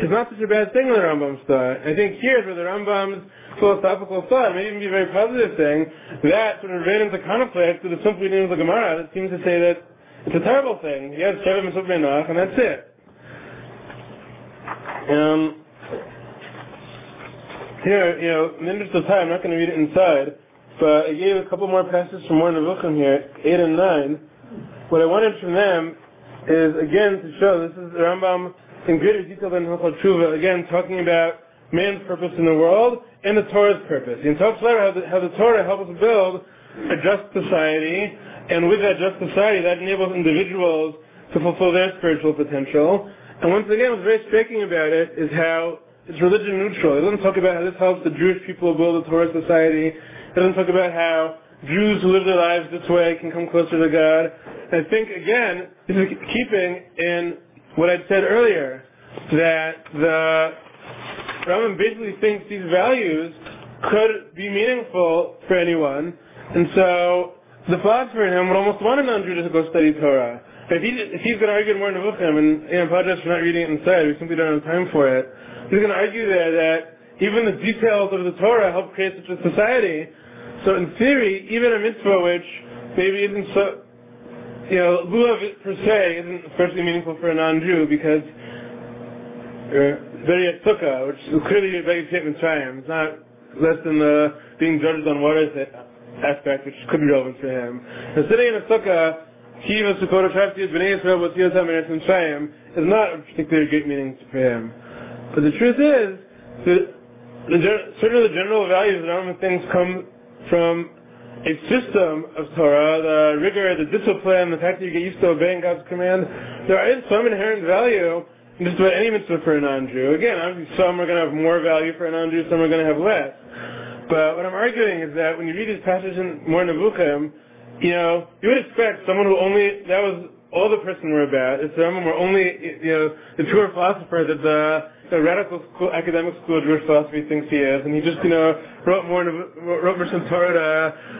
is not such a bad thing in the Rambam's thought. I think here's where the Rambam's philosophical thought, may even be a very positive thing, that sort of ran into conflict with the simple reading of the Gemara that seems to say that it's a terrible thing. He has Sheva Mitzvah Benach, and that's it. Um, here, you know, in the interest of time, I'm not going to read it inside, but I gave a couple more passages from Nevuchim here, 8 and 9. What I wanted from them is, again, to show, this is the Rambam in greater detail than Hilchot Tshuva, again, talking about man's purpose in the world and the Torah's purpose. He talks about how the, how the Torah helps us build a just society, and with that just society, that enables individuals to fulfill their spiritual potential. And once again, what's very striking about it is how it's religion neutral. It doesn't talk about how this helps the Jewish people build a Torah society. It doesn't talk about how Jews who live their lives this way can come closer to God. And I think, again, this is keeping in what I'd said earlier, that the Rambam basically thinks these values could be meaningful for anyone, and so the philosopher in him would almost want a non-Jew to go study Torah. If, he, if he's going to argue more in Nevuchim, and know, apologize for not reading it inside, we simply don't have time for it, he's going to argue there that even the details of the Torah help create such a society. So in theory, even a mitzvah which maybe isn't so, you know, lulav per se isn't especially meaningful for a non-Jew because very sukkah, which is clearly a very statement Mitzrayim. It's not less than the being judged on water aspect, which could be relevant for him. And sitting in a sukkah, Kiva Sukkot Shafti B'nai Yisrael B'Tiyot HaMeretz Mitzrayim is not a particularly great meaning for him. But the truth is, that the, certainly the general values that Rambam things come from a system of Torah, the rigor, the discipline, the fact that you get used to obeying God's command, there is some inherent value in just about any mitzvah for a non-Jew. Again, obviously some are going to have more value for a non-Jew, some are going to have less. But what I'm arguing is that when you read these passages in Moreh Nevuchim, you know, you would expect someone who only, that was all the person were about, if someone were only, you know, the pure philosopher that the the radical school, academic school of Jewish philosophy thinks he is, and he just, you know, wrote more, wrote more some Torah to,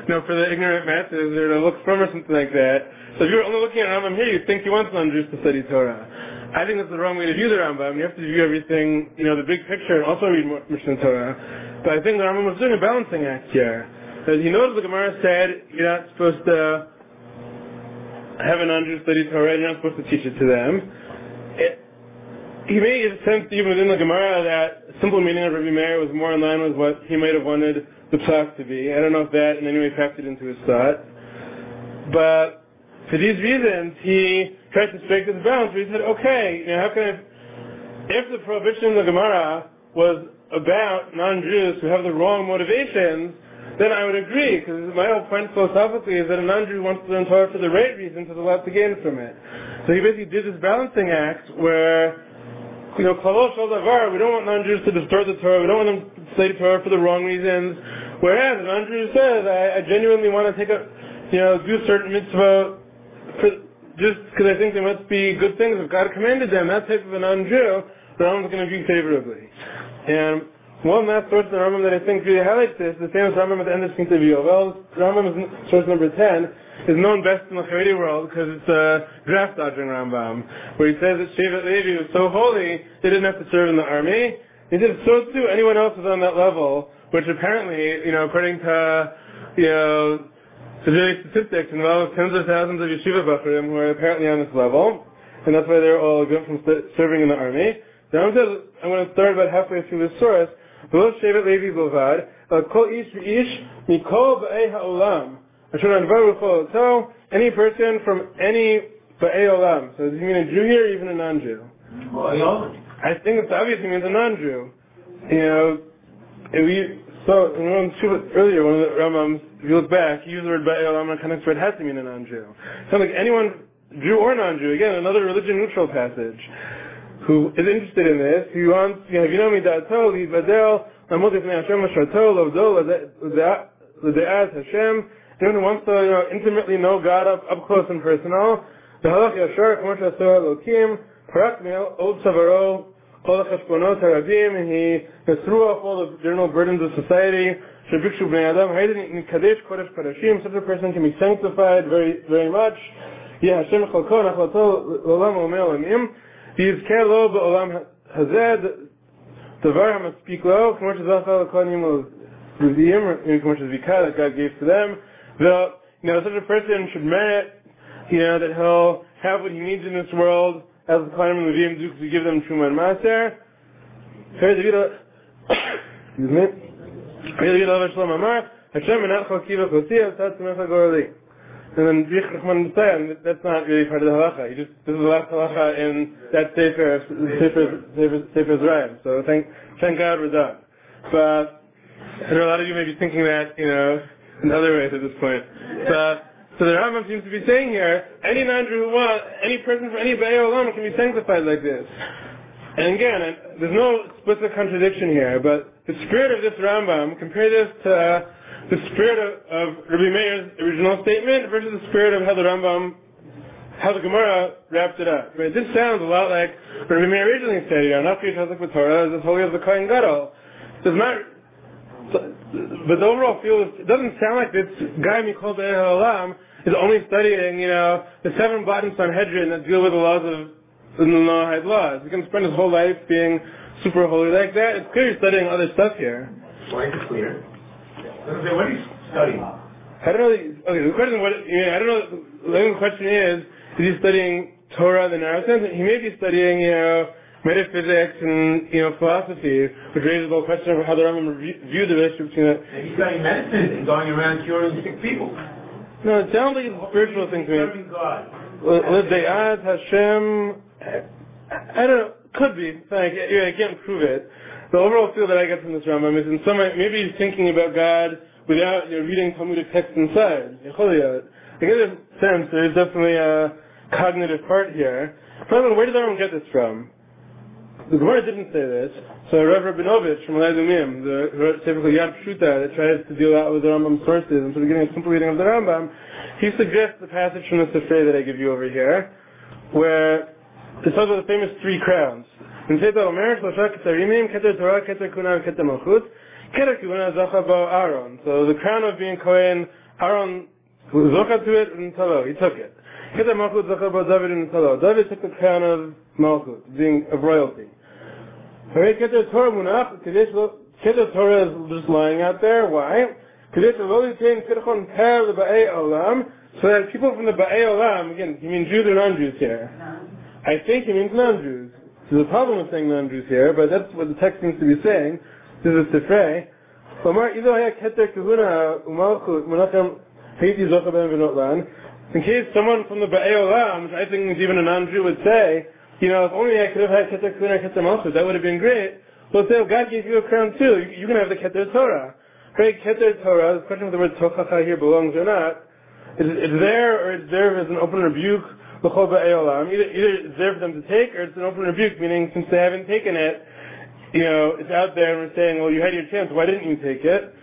you know, for the ignorant masses or to look from or something like that. So if you're only looking at Rambam here, you'd think he wants non-Jews to study Torah. I think that's the wrong way to view the Rambam. You have to view everything, you know, the big picture and also read Mishneh Torah. But I think the Rambam was doing a balancing act here. Because he knows the Gemara said you're not supposed to have a non-Jew study Torah, you're not supposed to teach it to them. He may have sensed even within the Gemara that simple meaning of Rabbi Meir was more in line with what he might have wanted the psak to be. I don't know if that in any way factored into his thought. But for these reasons, he tried to strike this balance where he said, okay, you know, how can I, if the prohibition in the Gemara was about non-Jews who have the wrong motivations, then I would agree, because my whole point philosophically is that a non-Jew wants to learn Torah for the right reasons, has a lot to gain from it. So he basically did this balancing act where you know, Klalosh al Davar, we don't want non-Jews to distort the Torah, we don't want them to study Torah for the wrong reasons, Whereas a non-Jew says, I, I genuinely want to take a, you know, do certain mitzvah for, just because I think there must be good things if God commanded them. That type of a non-Jew, the Rambam is going to view favorably. And one last source in the Rambam that I think really highlights this, the famous Rambam at the end of Skin Well, Rambam is source number 10, is known best in the Haredi world because it's a draft dodging Rambam, where he says that Shevet Levi was so holy, they didn't have to serve in the army. He said so too, anyone else is on that level, which apparently, you know, according to, you know, Israeli statistics involve tens of thousands of yeshiva bachurim who are apparently on this level, and that's why they're all good from serving in the army. The Rambam says, I'm going to start about halfway through this source, ולא שבט לוי בלבד, אלא כל איש ואיש מכל באי העולם, So Any person from any Ba'ei Olam. So does he mean a Jew here or even a non-Jew? I think it's obvious he means a non-Jew. You know, if you, so, earlier, one of the Ramams, if you look back, he used the word Ba'ei Olam and kind of spread has to mean a non-Jew. So like anyone, Jew or non-Jew, again, another religion neutral passage, who is interested in this, who wants, you know, if you know me, Da'atol, Li Badel, Lamot Yifnei Hashem, Ashartol, Lovdol, L'De'az Hashem, anyone who wants to, you know, intimately know God up, up close and personal, the halach yashar, kmo sh'asor elokim, parak me'al, od savaro, all the cheshbonot harabim, and he threw off all the general burdens of society, shebikshu bnei adam, in kadesh kodesh kodeshim, such a person can be sanctified very, very much, yeah, Hashem chalko, nachlato, l'olam omer olamim, ויזכה לו בעולם הזה דבר המספיק לו, כמו שזכה לכהנים ולוויים, כמו שזביקה that God gave to them. the, you know, such a person should merit, you know, that he'll have what he needs in this world, as the Kohanim and Levim do, we give them Truma and Maser. excuse me. And then Rich Rahman that's not really part of the halacha. He just this is the last halacha in that sefer sefer sefer sefer. So thank thank God we're done. But I know a lot of you may be thinking that you know in other ways at this point. But so the Rambam seems to be saying here, any wants, any person from any Bay Olam can be sanctified like this. And again, there's no explicit contradiction here, but the spirit of this Rambam, compare this to uh, the spirit of, of Rabbi Meir's original statement versus the spirit of how the Rambam, how the Gemara wrapped it up. Right? This sounds a lot like what Rabbi Meir originally said, you know, not Hasek Torah is as holy as the Kohen Gadol. Does not, but the overall feel is, it doesn't sound like this guy Mikol Be'er Olam is only studying, you know, the seven bottom Sanhedrin that deal with the laws of the Noahide laws. He can spend his whole life being super holy like that. It's clear he's studying other stuff here. Why is it clear? What are you studying? I don't know. Okay, the question. What you know, I don't know. The question is: Is he studying Torah, the narrow sense? He may be studying, you know, metaphysics and you know philosophy, which raises the whole question of how the Rambam viewed the relationship between. And he's studying medicine and going around curing sick people. No, it sounds like it's a spiritual thing to me. L'de'at Hashem. I don't know. Could be. I can't, I can't prove it the overall feel that I get from this Rambam is in some way, maybe he's thinking about God without you know, reading Talmudic text inside. I get a sense there's definitely a cognitive part here. But where did the Rambam get this from? The Gemara didn't say this, so Rav Rabinovich from Ma'ale Adumim, the typical Yad Pshuta that tries to deal out with the Rambam sources, instead of we're getting a simple reading of the Rambam, he suggests the passage from the Sefer that I give you over here, where it talks about the famous three crowns. And Seitar Omer, Slasha Ketarimim, Keter Torah, Keter Kunah and Keter Malchut, Keter Kuna, Zacha Aaron. So the crown of being Kohen, Aaron Zocha to it, and Talo, he took it. Keter Malchut zocha bo David and Talo. David took the crown of Malchut, being of royalty. Hooray, Keter Torah munach, Keter Torah is just lying out there. Why? Kadesh lo yitain kirchon per leba'ei olam, so that people from the Ba'ei Olam, again, he means Jews or non-Jews here. I think he means non-Jews. There's a problem with saying non-Jews here, but that's what the text seems to be saying. This is Tifrei. In case someone from the Ba'ei Olam, I think even an non-Jew would say, you know, if only I could have had Keter Kahuna, Keter Malchut, that would have been great. Well, say, oh, God gave you a crown too. You, you can have the Keter Torah. Right, Keter Torah, the question of the word Tochacha here belongs or not, is it there or is there as an open rebuke Either, either it's there for them to take, or it's an open rebuke, meaning since they haven't taken it, you know, it's out there and we're saying, well, you had your chance, why didn't you take it?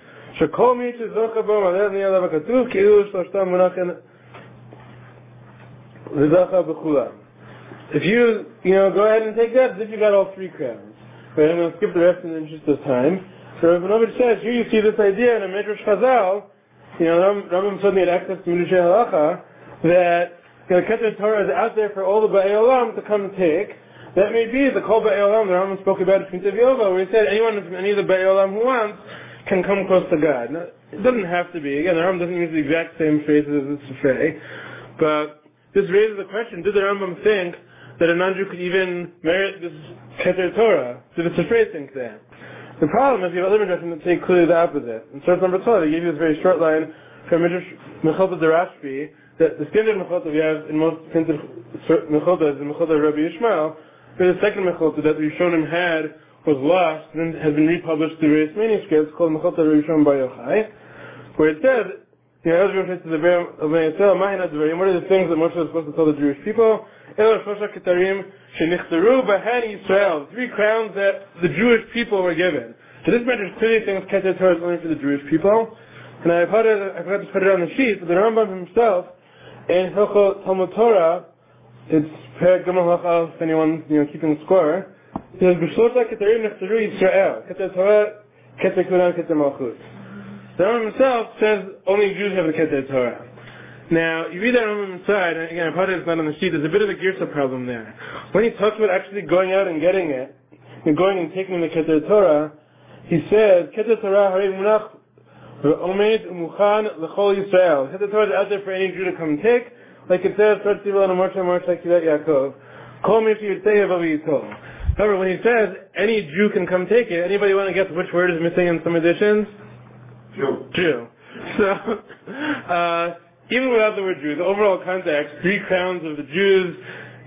If you, you know, go ahead and take that, as if you got all three crowns. But I'm going to skip the rest in the interest of time. So Rabinovich says, here you see this idea in a Midrash Chazal, you know, Ram- Rambam suddenly had access to Midrash Halacha, that you know, Keter Torah is out there for all the Ba'ei Olam to come take. That may be the Kol Ba'ei Olam the Rambam spoke about in Pintav Yova, where he said anyone from any of the Ba'ei Olam who wants can come close to God. Now, it doesn't have to be. Again, the Rambam doesn't use the exact same phrases as the Sefrei, but this raises the question, did the Rambam think that a non-Jew could even merit this Keter Torah? Did the Sefrei think that? The problem is you have other midrashim that say clearly the opposite. In source number 12, they gave you this very short line from Midrash Mechilta Derashbi, that the standard Mechilta we have in most printed Mechilta is the Mechilta of Rabbi Yishmael, but the second Mechilta that Rishonim had was lost and has been republished through various manuscripts called Mechilta Rabbi Yishmael Bar Yochai, where it said, know, Ezra says to the Bnei "Mahin Advarim," what are the things that Moshe was supposed to tell the Jewish people? Elo Shosha Ketarim Shenichtaru Bahan Yisrael, the three crowns that the Jewish people were given. So this matter clearly thinks Keter Torah is only for the Jewish people. And I put it, I forgot to put it on the sheet, but the Rambam himself, in Hilchot Talmud Torah, it's Perek Gimel Hachal, if anyone, you know, keeping score, it says, B'shlosha Ketarim Nechtaru Yisrael, Keter Torah, Keter Kuran, Keter Malchut. The Rambam himself says only Jews have the Keter Torah. Now, you read that Rambam inside, and again, part of it's not on the sheet, there's a bit of a Girsa problem there. When he talks about actually going out and getting it, and going and taking the Keter Torah, he says, Keter Torah Harei Munach Omed Muchan L'chol Yisrael. Keter Torah is out there for any Jew to come and take, like it says, Tzad Tzivah and Moshe Moshe Kidat Yaakov. Kol Mitzvah Yitzei Avav Yitol. However, when he says any Jew can come take it, anybody want to guess which word is missing in some editions? Jew. Jew. So, uh, even without the word Jew, the overall context, three crowns of the Jews,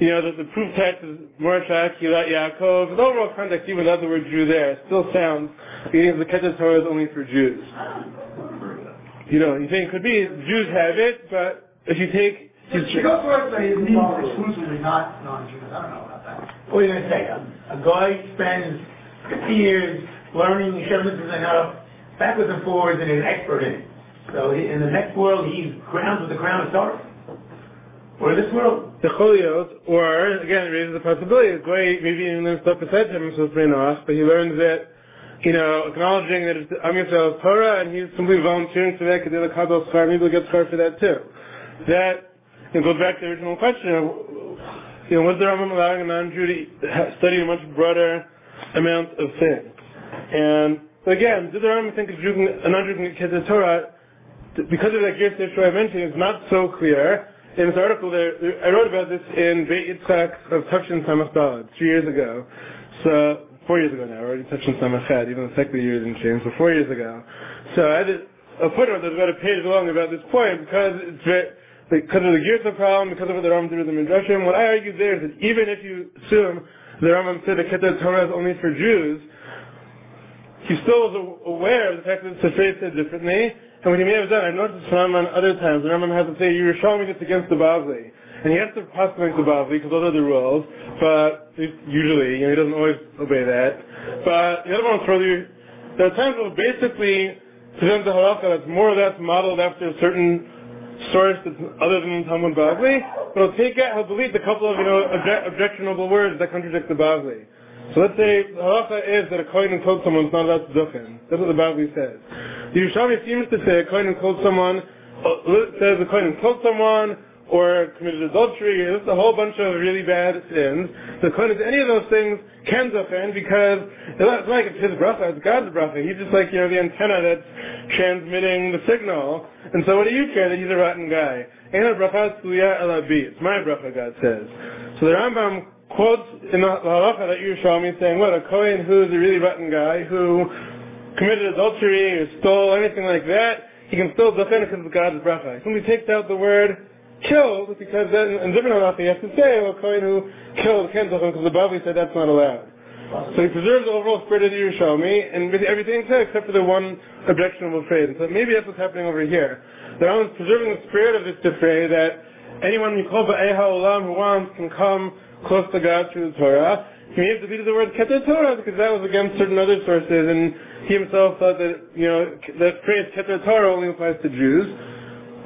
you know, the, the proof text is Mordechai, Kilat Yaakov, the overall context, even without the word Jew there, still sounds, meaning the Keter Torah is only for Jews. You know, you think it could be Jews have it, but if you take, She goes to say exclusively not non-Jews. I don't know about that. What are you going to say? A, a guy spends 50 years learning Shemitah and backwards and forwards and is an expert in it. So in the next world, he's crowned with the crown of Torah. Or in this world, the Choliot, or, again, it raises the possibility, the Goy maybe even learns stuff beside him, so it's nice, but he learns it, you know, acknowledging that it's Am Yisrael's Torah, and he's simply volunteering for that, the Kabbalah Schar, maybe he'll get Schar for that too. That, know, goes back to the original question of, you know, was the Rambam allowing a non-Jew to study a much broader amount of things? And, but again, did the Rambam think a, Jew can, a non-Jew can get the Torah? Because of that Girsa issue I mentioned, it's not so clear. In this article there, I wrote about this in Beit Yitzchak of Tufshin Samachdalad, three years ago. So, four years ago now, already Tufshin Samach Chad, even the secular year didn't change, so four years ago. So I had a, a footnote that's about a page long about this point because it's very, because of the Girsa problem, because of what the Rambam did with the Midrashim, what I argued there is that even if you assume the Rambam said the Keter Torah is only for Jews, he still was aware of the fact that the Sefrei said differently, and what he may have done, I've noticed this Rambam other times, the Rambam has to say, you're showing me this against the Bavli. And he has to possibly the Bavli, because those are the rules, but usually, you know, he doesn't always obey that. But the other one was further, there are times where basically, present the halacha that's more or less modeled after a certain source that's other than Talmud Bavli, but he'll take out, he'll delete a couple of, you know, obje- objectionable words that contradict the Bavli. So let's say the halacha is that a kohen killed someone is not allowed to duchen. That's what the Bavli says. The Yerushalmi seems to say a kohen killed someone, uh, says a kohen killed someone, or committed adultery, just a whole bunch of really bad sins. The kohen is any of those things can duchen because it's not like it's his bracha, it's God's bracha. He's just like, you know, the antenna that's transmitting the signal. And so what do you care that he's a rotten guy? It's my bracha, God says. So the Rambam quotes in the halacha that you show me saying, what, a Kohen who's a really rotten guy, who committed adultery or stole, anything like that, he can still defend it because of God's bracha. He takes out the word killed, because then in different halacha he has to say, well, a Kohen who killed can't because the Bavli said that's not allowed. So he preserves the overall spirit of the Yerushalmi, and everything except for the one objectionable phrase. And so maybe that's what's happening over here. The Rambam is preserving the spirit of this Sefrei that anyone you call Ba'eha Olam who wants can come close to God through the Torah. he may have deleted the word Keter Torah because that was against certain other sources, and he himself thought that, you know, that phrase Keter Torah only applies to Jews.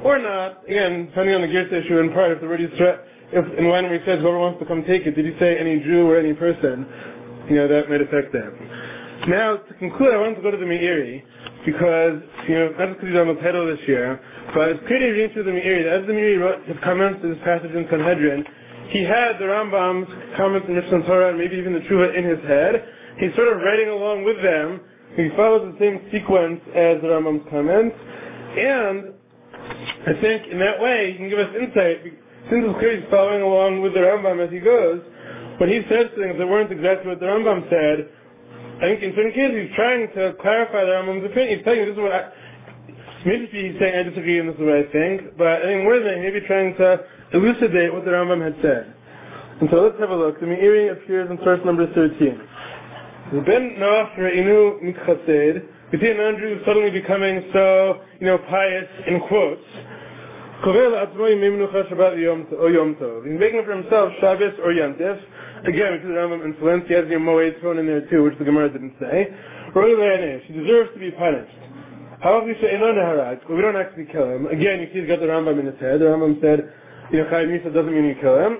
Or not, again, depending on the Girsa issue in part, if the word is threat, if, and when he says whoever wants to come take it, did he say any Jew or any person? You know, that might affect that. Now, to conclude, I wanted to go to the Meiri, because, you know, not just because he's on the title this year, but it's pretty reading through the Meiri, as the Meiri wrote his comments to this passage in Sanhedrin, he had the Rambam's comments in Mishneh Torah and maybe even the Tshuva in his head. He's sort of writing along with them. He follows the same sequence as the Rambam's comments. And I think in that way he can give us insight. Since it's clear he's following along with the Rambam as he goes, when he says things that weren't exactly what the Rambam said, I think in certain cases he's trying to clarify the Rambam's opinion. He's telling you this is what I, maybe he's saying I disagree and this is what I think, but I think more than that, trying to elucidate what the Rambam had said. And so let's have a look. The Meiri appears in source number 13. Ben. We see an Andrew suddenly becoming so, you know, pious in quotes. Tov. He's making for himself Shabbos or Yom Tif. Again, because the Rambam influence, he has the Moed thrown in there too, which the Gemara didn't say. He deserves to be punished. How we say we don't actually kill him. Again, you see he's got the Rambam in his head. The Rambam said, you know, Chaim Yisa doesn't mean you kill him.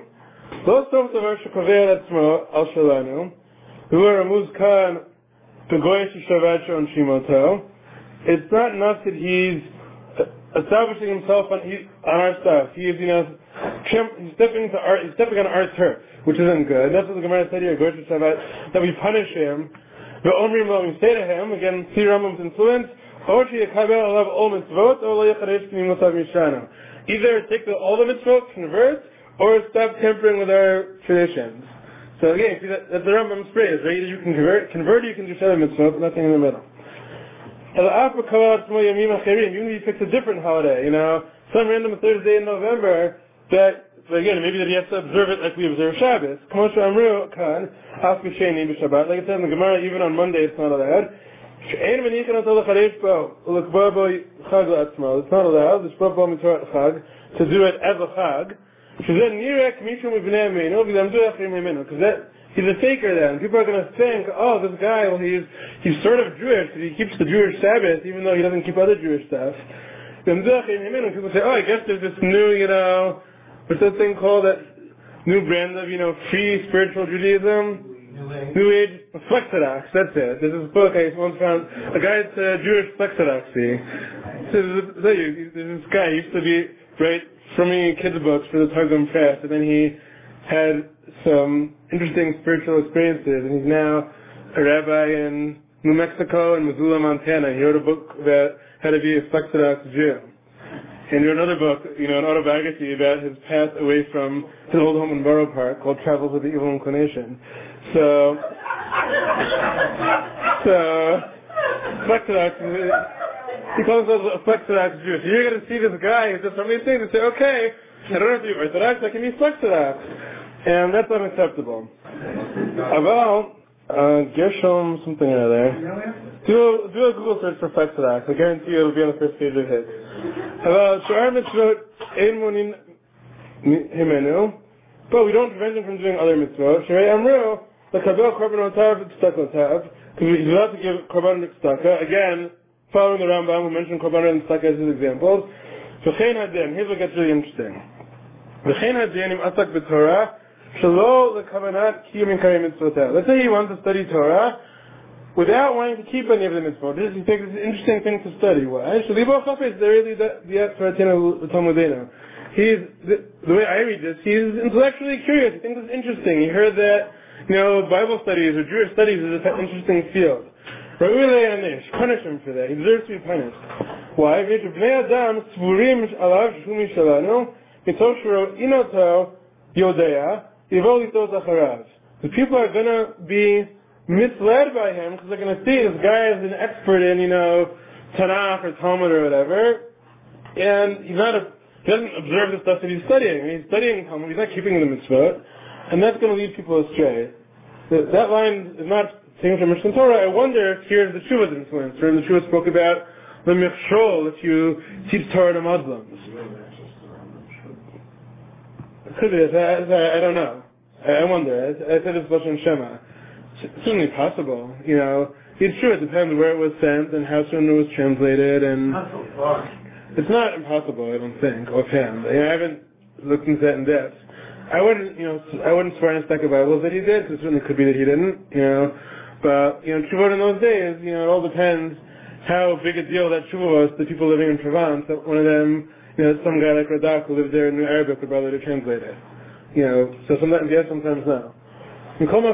לא סוף דבר שקובע על עצמו, על שלנו, הוא הרמוז כאן בגוי ששבת שעונשים אותו. It's not enough that he's establishing himself on, he, on our stuff. He is, you know, he's stepping into our, he's stepping on our turf, which isn't good. That's what the Gemara said here, Goy Shabbat, that we punish him. The Omrim, we say to him, again, see Rambam's influence, or sheyakabel alav ol mitzvot, or lo yacharesh k'nim l'sav mishano either take the, all the mitzvot, convert, or stop tampering with our traditions. So again, see that, that's the Rambam's phrase, right? Either you can convert, convert or you can do seven mitzvot, nothing in the middle. Even if he picks a different holiday, you know, some random Thursday in November, that, but again, maybe that he has to observe it like we observe Shabbos. Like it said in the Gemara, even on Monday it's not allowed. שאין מניחים אותו לחדש בו ולקבוע בו חג לעצמו. It's not allowed, לשפוט בו מצוות חג, to do it as a חג, שזה נראה כמישהו מבני עמנו, ולמדו אחרים ממנו. Because that, he's a faker then. People are going to think, oh, this guy, well, he's, he's sort of Jewish, because he keeps the Jewish Sabbath, even though he doesn't keep other Jewish stuff. People say, oh, I guess there's this new, you know, what's that thing called, that new brand of, you know, free spiritual Judaism? New Age Flexodox, that's it. This is a book I once found, a guide to uh, Jewish Flexodoxy. So there's this guy used to be, right, me kids' books for the Targum Press, and then he had some interesting spiritual experiences, and he's now a rabbi in New Mexico and Missoula, Montana. He wrote a book about how to be a Flexodox Jew. And he wrote another book, you know, an autobiography about his path away from his old home in Borough Park called Travels with the Evil Inclination. So, so, Flexodox, he calls Flexodox Jew. So you're going to see this guy who does so many things and say, okay, I don't have to be Orthodox, I can be Flexodox. And that's unacceptable. About, uh, Gershom something or other. Do a, do a Google search for Flexodox. I guarantee you it'll be on the first page of hits. About Shar Mitzvot Ein Monin Himenu. But we don't prevent him from doing other mitzvot. Shrei Amru, the kabel korban tzedakah because he's allowed to give korban tzedakah. Again, following the Rambam, who mentioned korban and as his examples. V'chein hadin. Here's what gets really interesting. V'chein hadin im asak b'torah shelo lekavanat kiyum in mitzvotah. Let's say he wants to study Torah without wanting to keep any of the mitzvot. This, he thinks it's an interesting thing to study. Why? Shalibo chafetz dereli diat toratenu l'talmudenu he's the, the, way I read this, he's intellectually curious. He thinks it's interesting. He heard that you know Bible studies or Jewish studies is an interesting field. Punish him for that. He deserves to be punished. Why? The people are gonna be misled by him because they're gonna see this guy is an expert in, you know, Tanakh or Talmud or whatever, and he's not a he doesn't observe the stuff that he's studying. He's studying Talmud, he's not keeping the mitzvot, and that's going to lead people astray. That, that line is not taken from Mishneh Torah. I wonder if here's the Shuva's influence, where the Shuva spoke about the michshol if you teach Torah to Muslims. Could be, I, I, don't know. I wonder. I, I said this Lashon Shema. It's certainly possible. You know, it's true. It depends where it was sent and how soon it was translated, and Not so far. it's not impossible. I don't think offhand. I haven't looked into that in depth. I wouldn't, you know, I wouldn't swear on a stack of Bibles that he did. It certainly could be that he didn't, you know. But you know, Chuvot in those days, you know, it all depends how big a deal that Chuvot was to people living in Provence. One of them, you know, some guy like Radak who lived there and knew Arabic would bother to translate it. You know, so sometimes yes, sometimes no. However,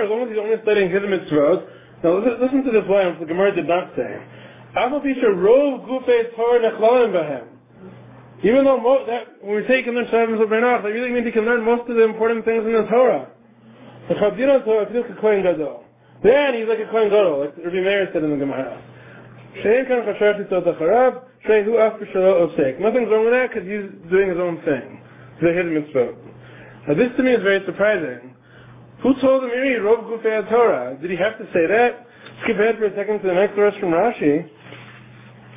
as long as he's only studying his mitzvot, now listen, listen to this line, which the Gemara did not say. Even though that, when we take and learn of Beinach, that really means he can learn most of the important things in the Torah. The Chabdina Torah feels like a Kohen Gadol. Then he's like a Kohen Gadol, like Rabbi Meir said in the Gemara. Shein kan chashar titzot acharab, shein hu af b'shalo osek. Nothing's wrong with that because he's doing his own thing. The hidden. Now this to me is very surprising. Who told him Iri Rov Gufei Torah? Did he have to say that? Skip ahead for a second to the next verse from Rashi,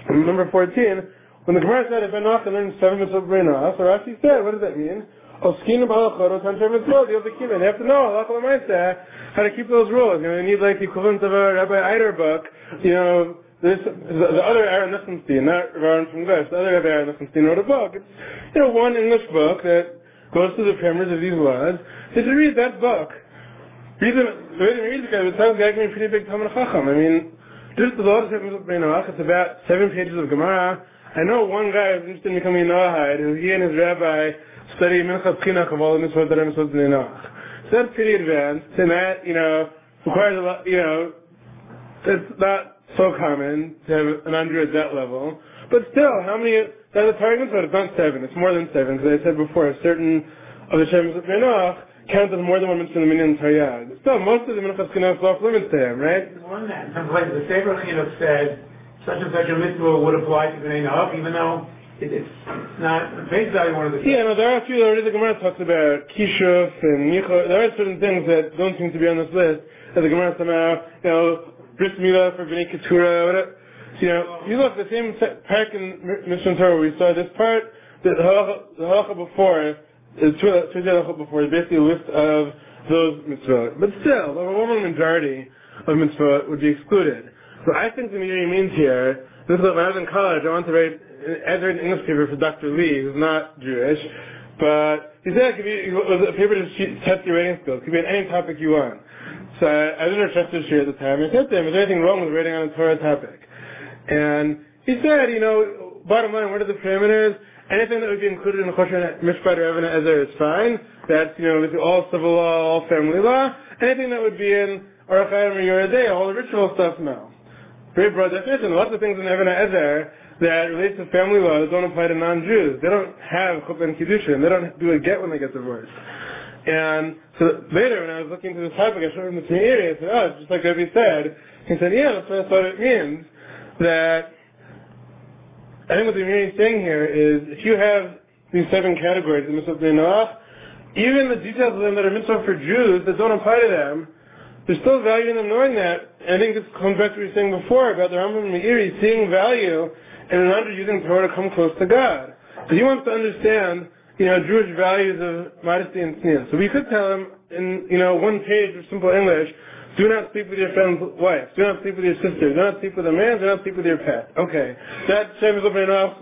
number 14. When the Gemara said, if Enoch and learned seven mitzvot b'reinah, so Rashi said, what does that mean? Oskin b'halachot, o tancher mitzvot, you have to keep it. They have to know, halacha l'maisa, how to keep those rules. You know, you need like the equivalent of a Rabbi Eider book, you know, this, the, the other Aaron Lichtenstein, not Aaron from Gush, the other Aaron Lichtenstein wrote a book. It's, you know, one English book that goes through the parameters of these laws. If you read that book, read them, the way they read it, it sounds like a pretty big Talmud Chacham. I mean, is the law of Noach. It's about seven pages of Gemara. I know one guy who's interested in becoming a Noahide, who he and his rabbi study Minchas Chinuch of all the mitzvot that are mitzvot in Noach. So that's pretty advanced, and that, you know, requires a lot, you know, it's not so common to have an under at that level. But still, how many, that's a target mitzvot, it's not seven, it's more than seven, because I said before, certain of the Shem of Noach count as more than one mitzvah in the minyan Taryag. Still, most of the Minchas Chinuch is off limits to him, right? Than that. In some places, the Sefer Chinuch said such and such a mitzvah would apply to Bnei Noach, even though it, it's not face value one of the Yeah, no, there are a few already the Gemara talks about Kishuf and Micho. There are certain things that don't seem to be on this list. That the Gemara somehow, you know, bris milah for Bnei Keturah, whatever. You know, you look, the same parak in Mishneh Torah we saw this part, the halacha, the before, two two halacha before, is basically a list of those mitzvot. But still, the overwhelming majority of mitzvot would be excluded. So I think the Meiri means here, this is when I was in college, I wanted to write, I write an English paper for Dr. Lee, who's not Jewish, but he said it could be, it was a paper to test your writing skills. It could be on any topic you want. So I, I was in a trust at the time. I said to him, is there anything wrong with writing on a Torah topic? And he said, you know, bottom line, what are the parameters? Anything that would be included in the Choshen Mishpat or Evan Ezer is fine. That's, you know, all civil law, all family law. Anything that would be in Orach Hayim or Yoreh De'ah, all the ritual stuff, no. Very broad definition. Lots of things in Evan Ezer that relate to family law that don't apply to non-Jews. They don't have Chuppah and Kiddushin. They don't do a get when they get divorced. And so later, when I was looking into this topic, I showed him the Meiri. I said, oh, just like Rabbi said. He said, yeah, that's what I thought it means. That I think what the Meiri is saying here is if you have these seven categories, the mitzvah b'nei even the details of them that are mitzvah for Jews that don't apply to them, there's still value in them knowing that. And I think this comes back to what we were saying before about the Rambam and Meiri seeing value in an under using Torah to come close to God. So he wants to understand, you know, Jewish values of modesty and tznius. So we could tell him in, you know, one page of simple English, do not sleep with your friend's wife. Do not sleep with your sister. Do not sleep with a man. Do not sleep with your pet. Okay. That Shem is opening off.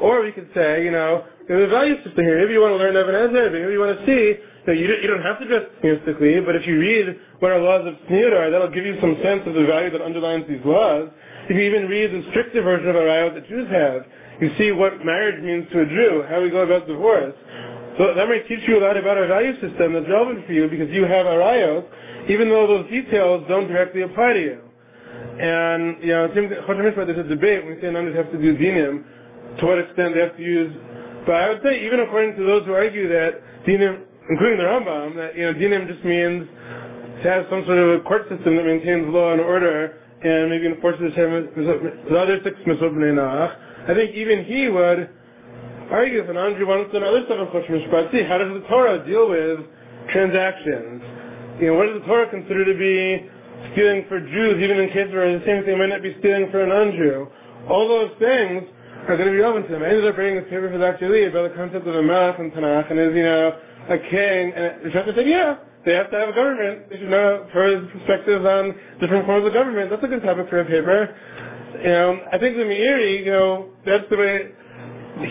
Or we could say, you know, there's a value system here. Maybe you want to learn Evan Ezer. Maybe you want to see that you, you don't have to dress tzniustically, but if you read what our laws of tzniut are, that'll give you some sense of the value that underlines these laws. If you even read the stricter version of Arayot that Jews have, you see what marriage means to a Jew, how we go about divorce. So that might teach you a lot about our value system that's relevant for you because you have Arayot, even though those details don't directly apply to you. And, you know, Choshen Mishpat, there's a debate when we say nuns have to do dinim, to what extent they have to use, but I would say even according to those who argue that dinim, including the Rambam, that, you know, dinim just means to have some sort of a court system that maintains law and order and maybe enforces the other six mitzvot. I think even he would argue if an Andrew wants to know other stuff in Choshen Mishpat, see, how does the Torah deal with transactions? You know, what does the Torah consider to be stealing for Jews, even in cases where the same thing might not be stealing for an non-Jew? All those things are going to be relevant to them. I ended up writing this paper for Dr. Lee about the concept of a melech in Tanakh, and is, you know, a king, and the Shemra said, yeah, they have to have a government. They should know Torah's perspectives on different forms of government. That's a good topic for a paper. You know, I think the Meiri, you know, that's the way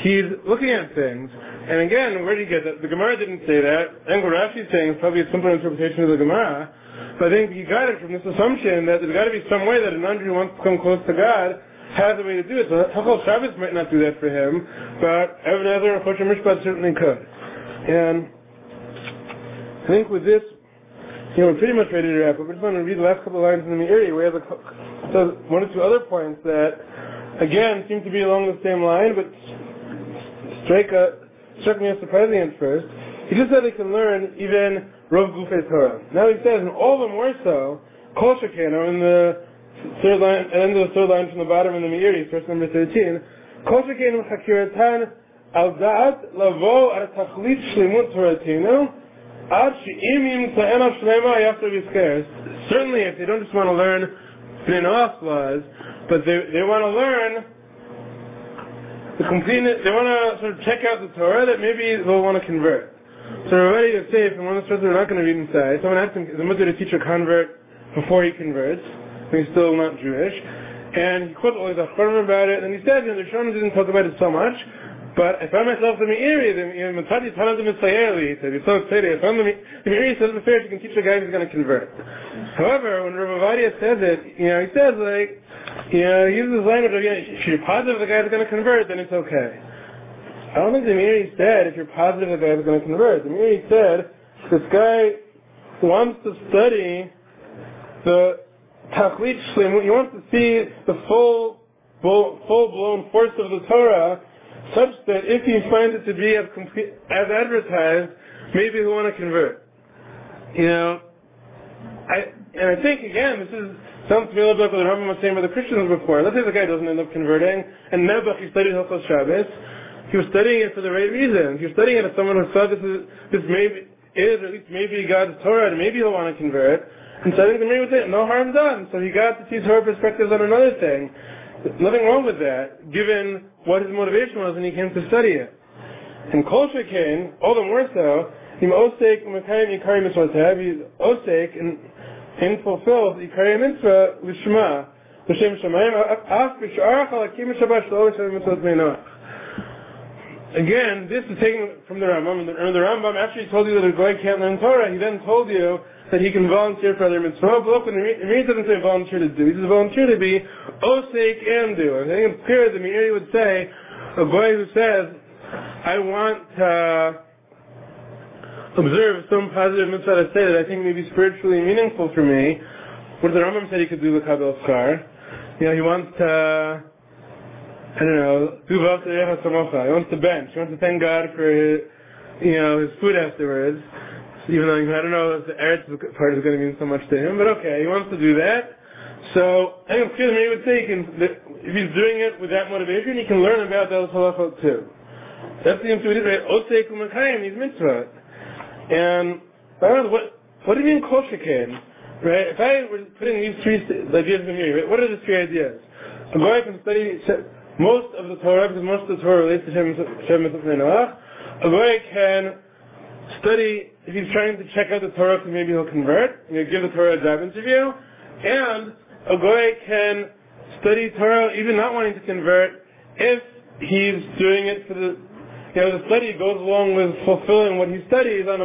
he's looking at things. And again, where did he get that? The Gemara didn't say that. And what saying is probably a simpler interpretation of the Gemara. But I think he got it from this assumption that there's got to be some way that an who wants to come close to God has a way to do it. So Hilchos Shabbos might not do that for him, but Evan Ezer and Choshen Mishpat certainly could. And I think with this, you know, we're pretty much ready to wrap up. I just want to read the last couple of lines in the Meiri where the one or two other points that, again, seem to be along the same line, but strike a, struck me as surprising at first. He just said they can learn even Rav Gufei Torah. Now he says, and all the more so, Kol Shekeno, in the third line, at the end of the third line from the bottom in the Meiri, verse number 13, Kol Shekeno Chakiratan al Da'at Lavo al Tachlit Shlemut Toratinu, Certainly, if they don't just want to learn Bnei laws, but they, they want to learn the complete, they want to sort of check out the Torah that maybe they'll want to convert. So we're ready to say, if one of the we're not going to read inside, someone asked him, is it mutter to teach a convert before he converts, he's still not Jewish? And he quotes all these about it, and he said, you know, the Shon didn't talk about it so much, but I found myself in the area, the Matati Tanah the Mitzayeli, he said, he's so excited. I found the, area says the fair, you can teach a guy who's going to convert. However, when Rav Avadia says it, you know, he says like, you know, he uses language of, you know, if you're positive the guy's going to convert, then it's okay. I don't think the Meiri said if you're positive the guy's going to convert. The Meiri said this guy wants to study the Tachlit Shlim, he wants to see the full, full-blown force of the Torah such that if he finds it to be as, complete, as advertised, maybe he'll want to convert. You know, I, and I think again, this is sounds to me a little bit like what the Rambam was saying about the Christians before. Let's say the guy doesn't end up converting, and Nebuch he studied Hilchos Shabbos. He was studying it for the right reasons. He was studying it as someone who thought this is this maybe is or at least maybe God's Torah, and maybe he'll want to convert. And so I think the Meiri would say, no harm done. So he got to see Torah perspectives on another thing. Nothing wrong with that, given what his motivation was when he came to study it. And Kol Shekin, all the more so, he's Osek and, and fulfills Yikari Mitzvah Lishma, L'Shem Shemayim, Af B'Sh'arach Alakim Shabbat Shlo L'Shem Mitzvah Bnei Noach. Again, this is taken from the Rambam, and the, Rambam, he told you that a guy can't learn Torah, he then told you that he can volunteer for other mitzvah. But when the Meiri doesn't say volunteer to do, he says volunteer to be osake and do. I think it's clear the Meiri would say, a boy who says, I want to observe some positive mitzvah to say that I think may be spiritually meaningful for me, what the Rambam said he could do with Kabel Skar. You know, he wants to, I don't know. He wants to bench. He wants to thank God for his, you know, his food afterwards. Even though I don't know if the Eretz part is going to mean so much to him, but okay, he wants to do that. So I it's clear he would say he can, if he's doing it with that motivation, he can learn about those halachot too. That seems to be right. Osei kumakayim, these mitzvot. And I don't know, what, what do you mean kol Right? If I were putting these three ideas in here, right, what are the three ideas? A guy can study most of the Torah, because most of the Torah relates to Shem Mitzvah Noach. A guy can study, if he's trying to check out the Torah, maybe he'll convert, he'll give the Torah a job interview. And a guy can study Torah, even not wanting to convert, if he's doing it for the, you know, the study goes along with fulfilling what he studies on a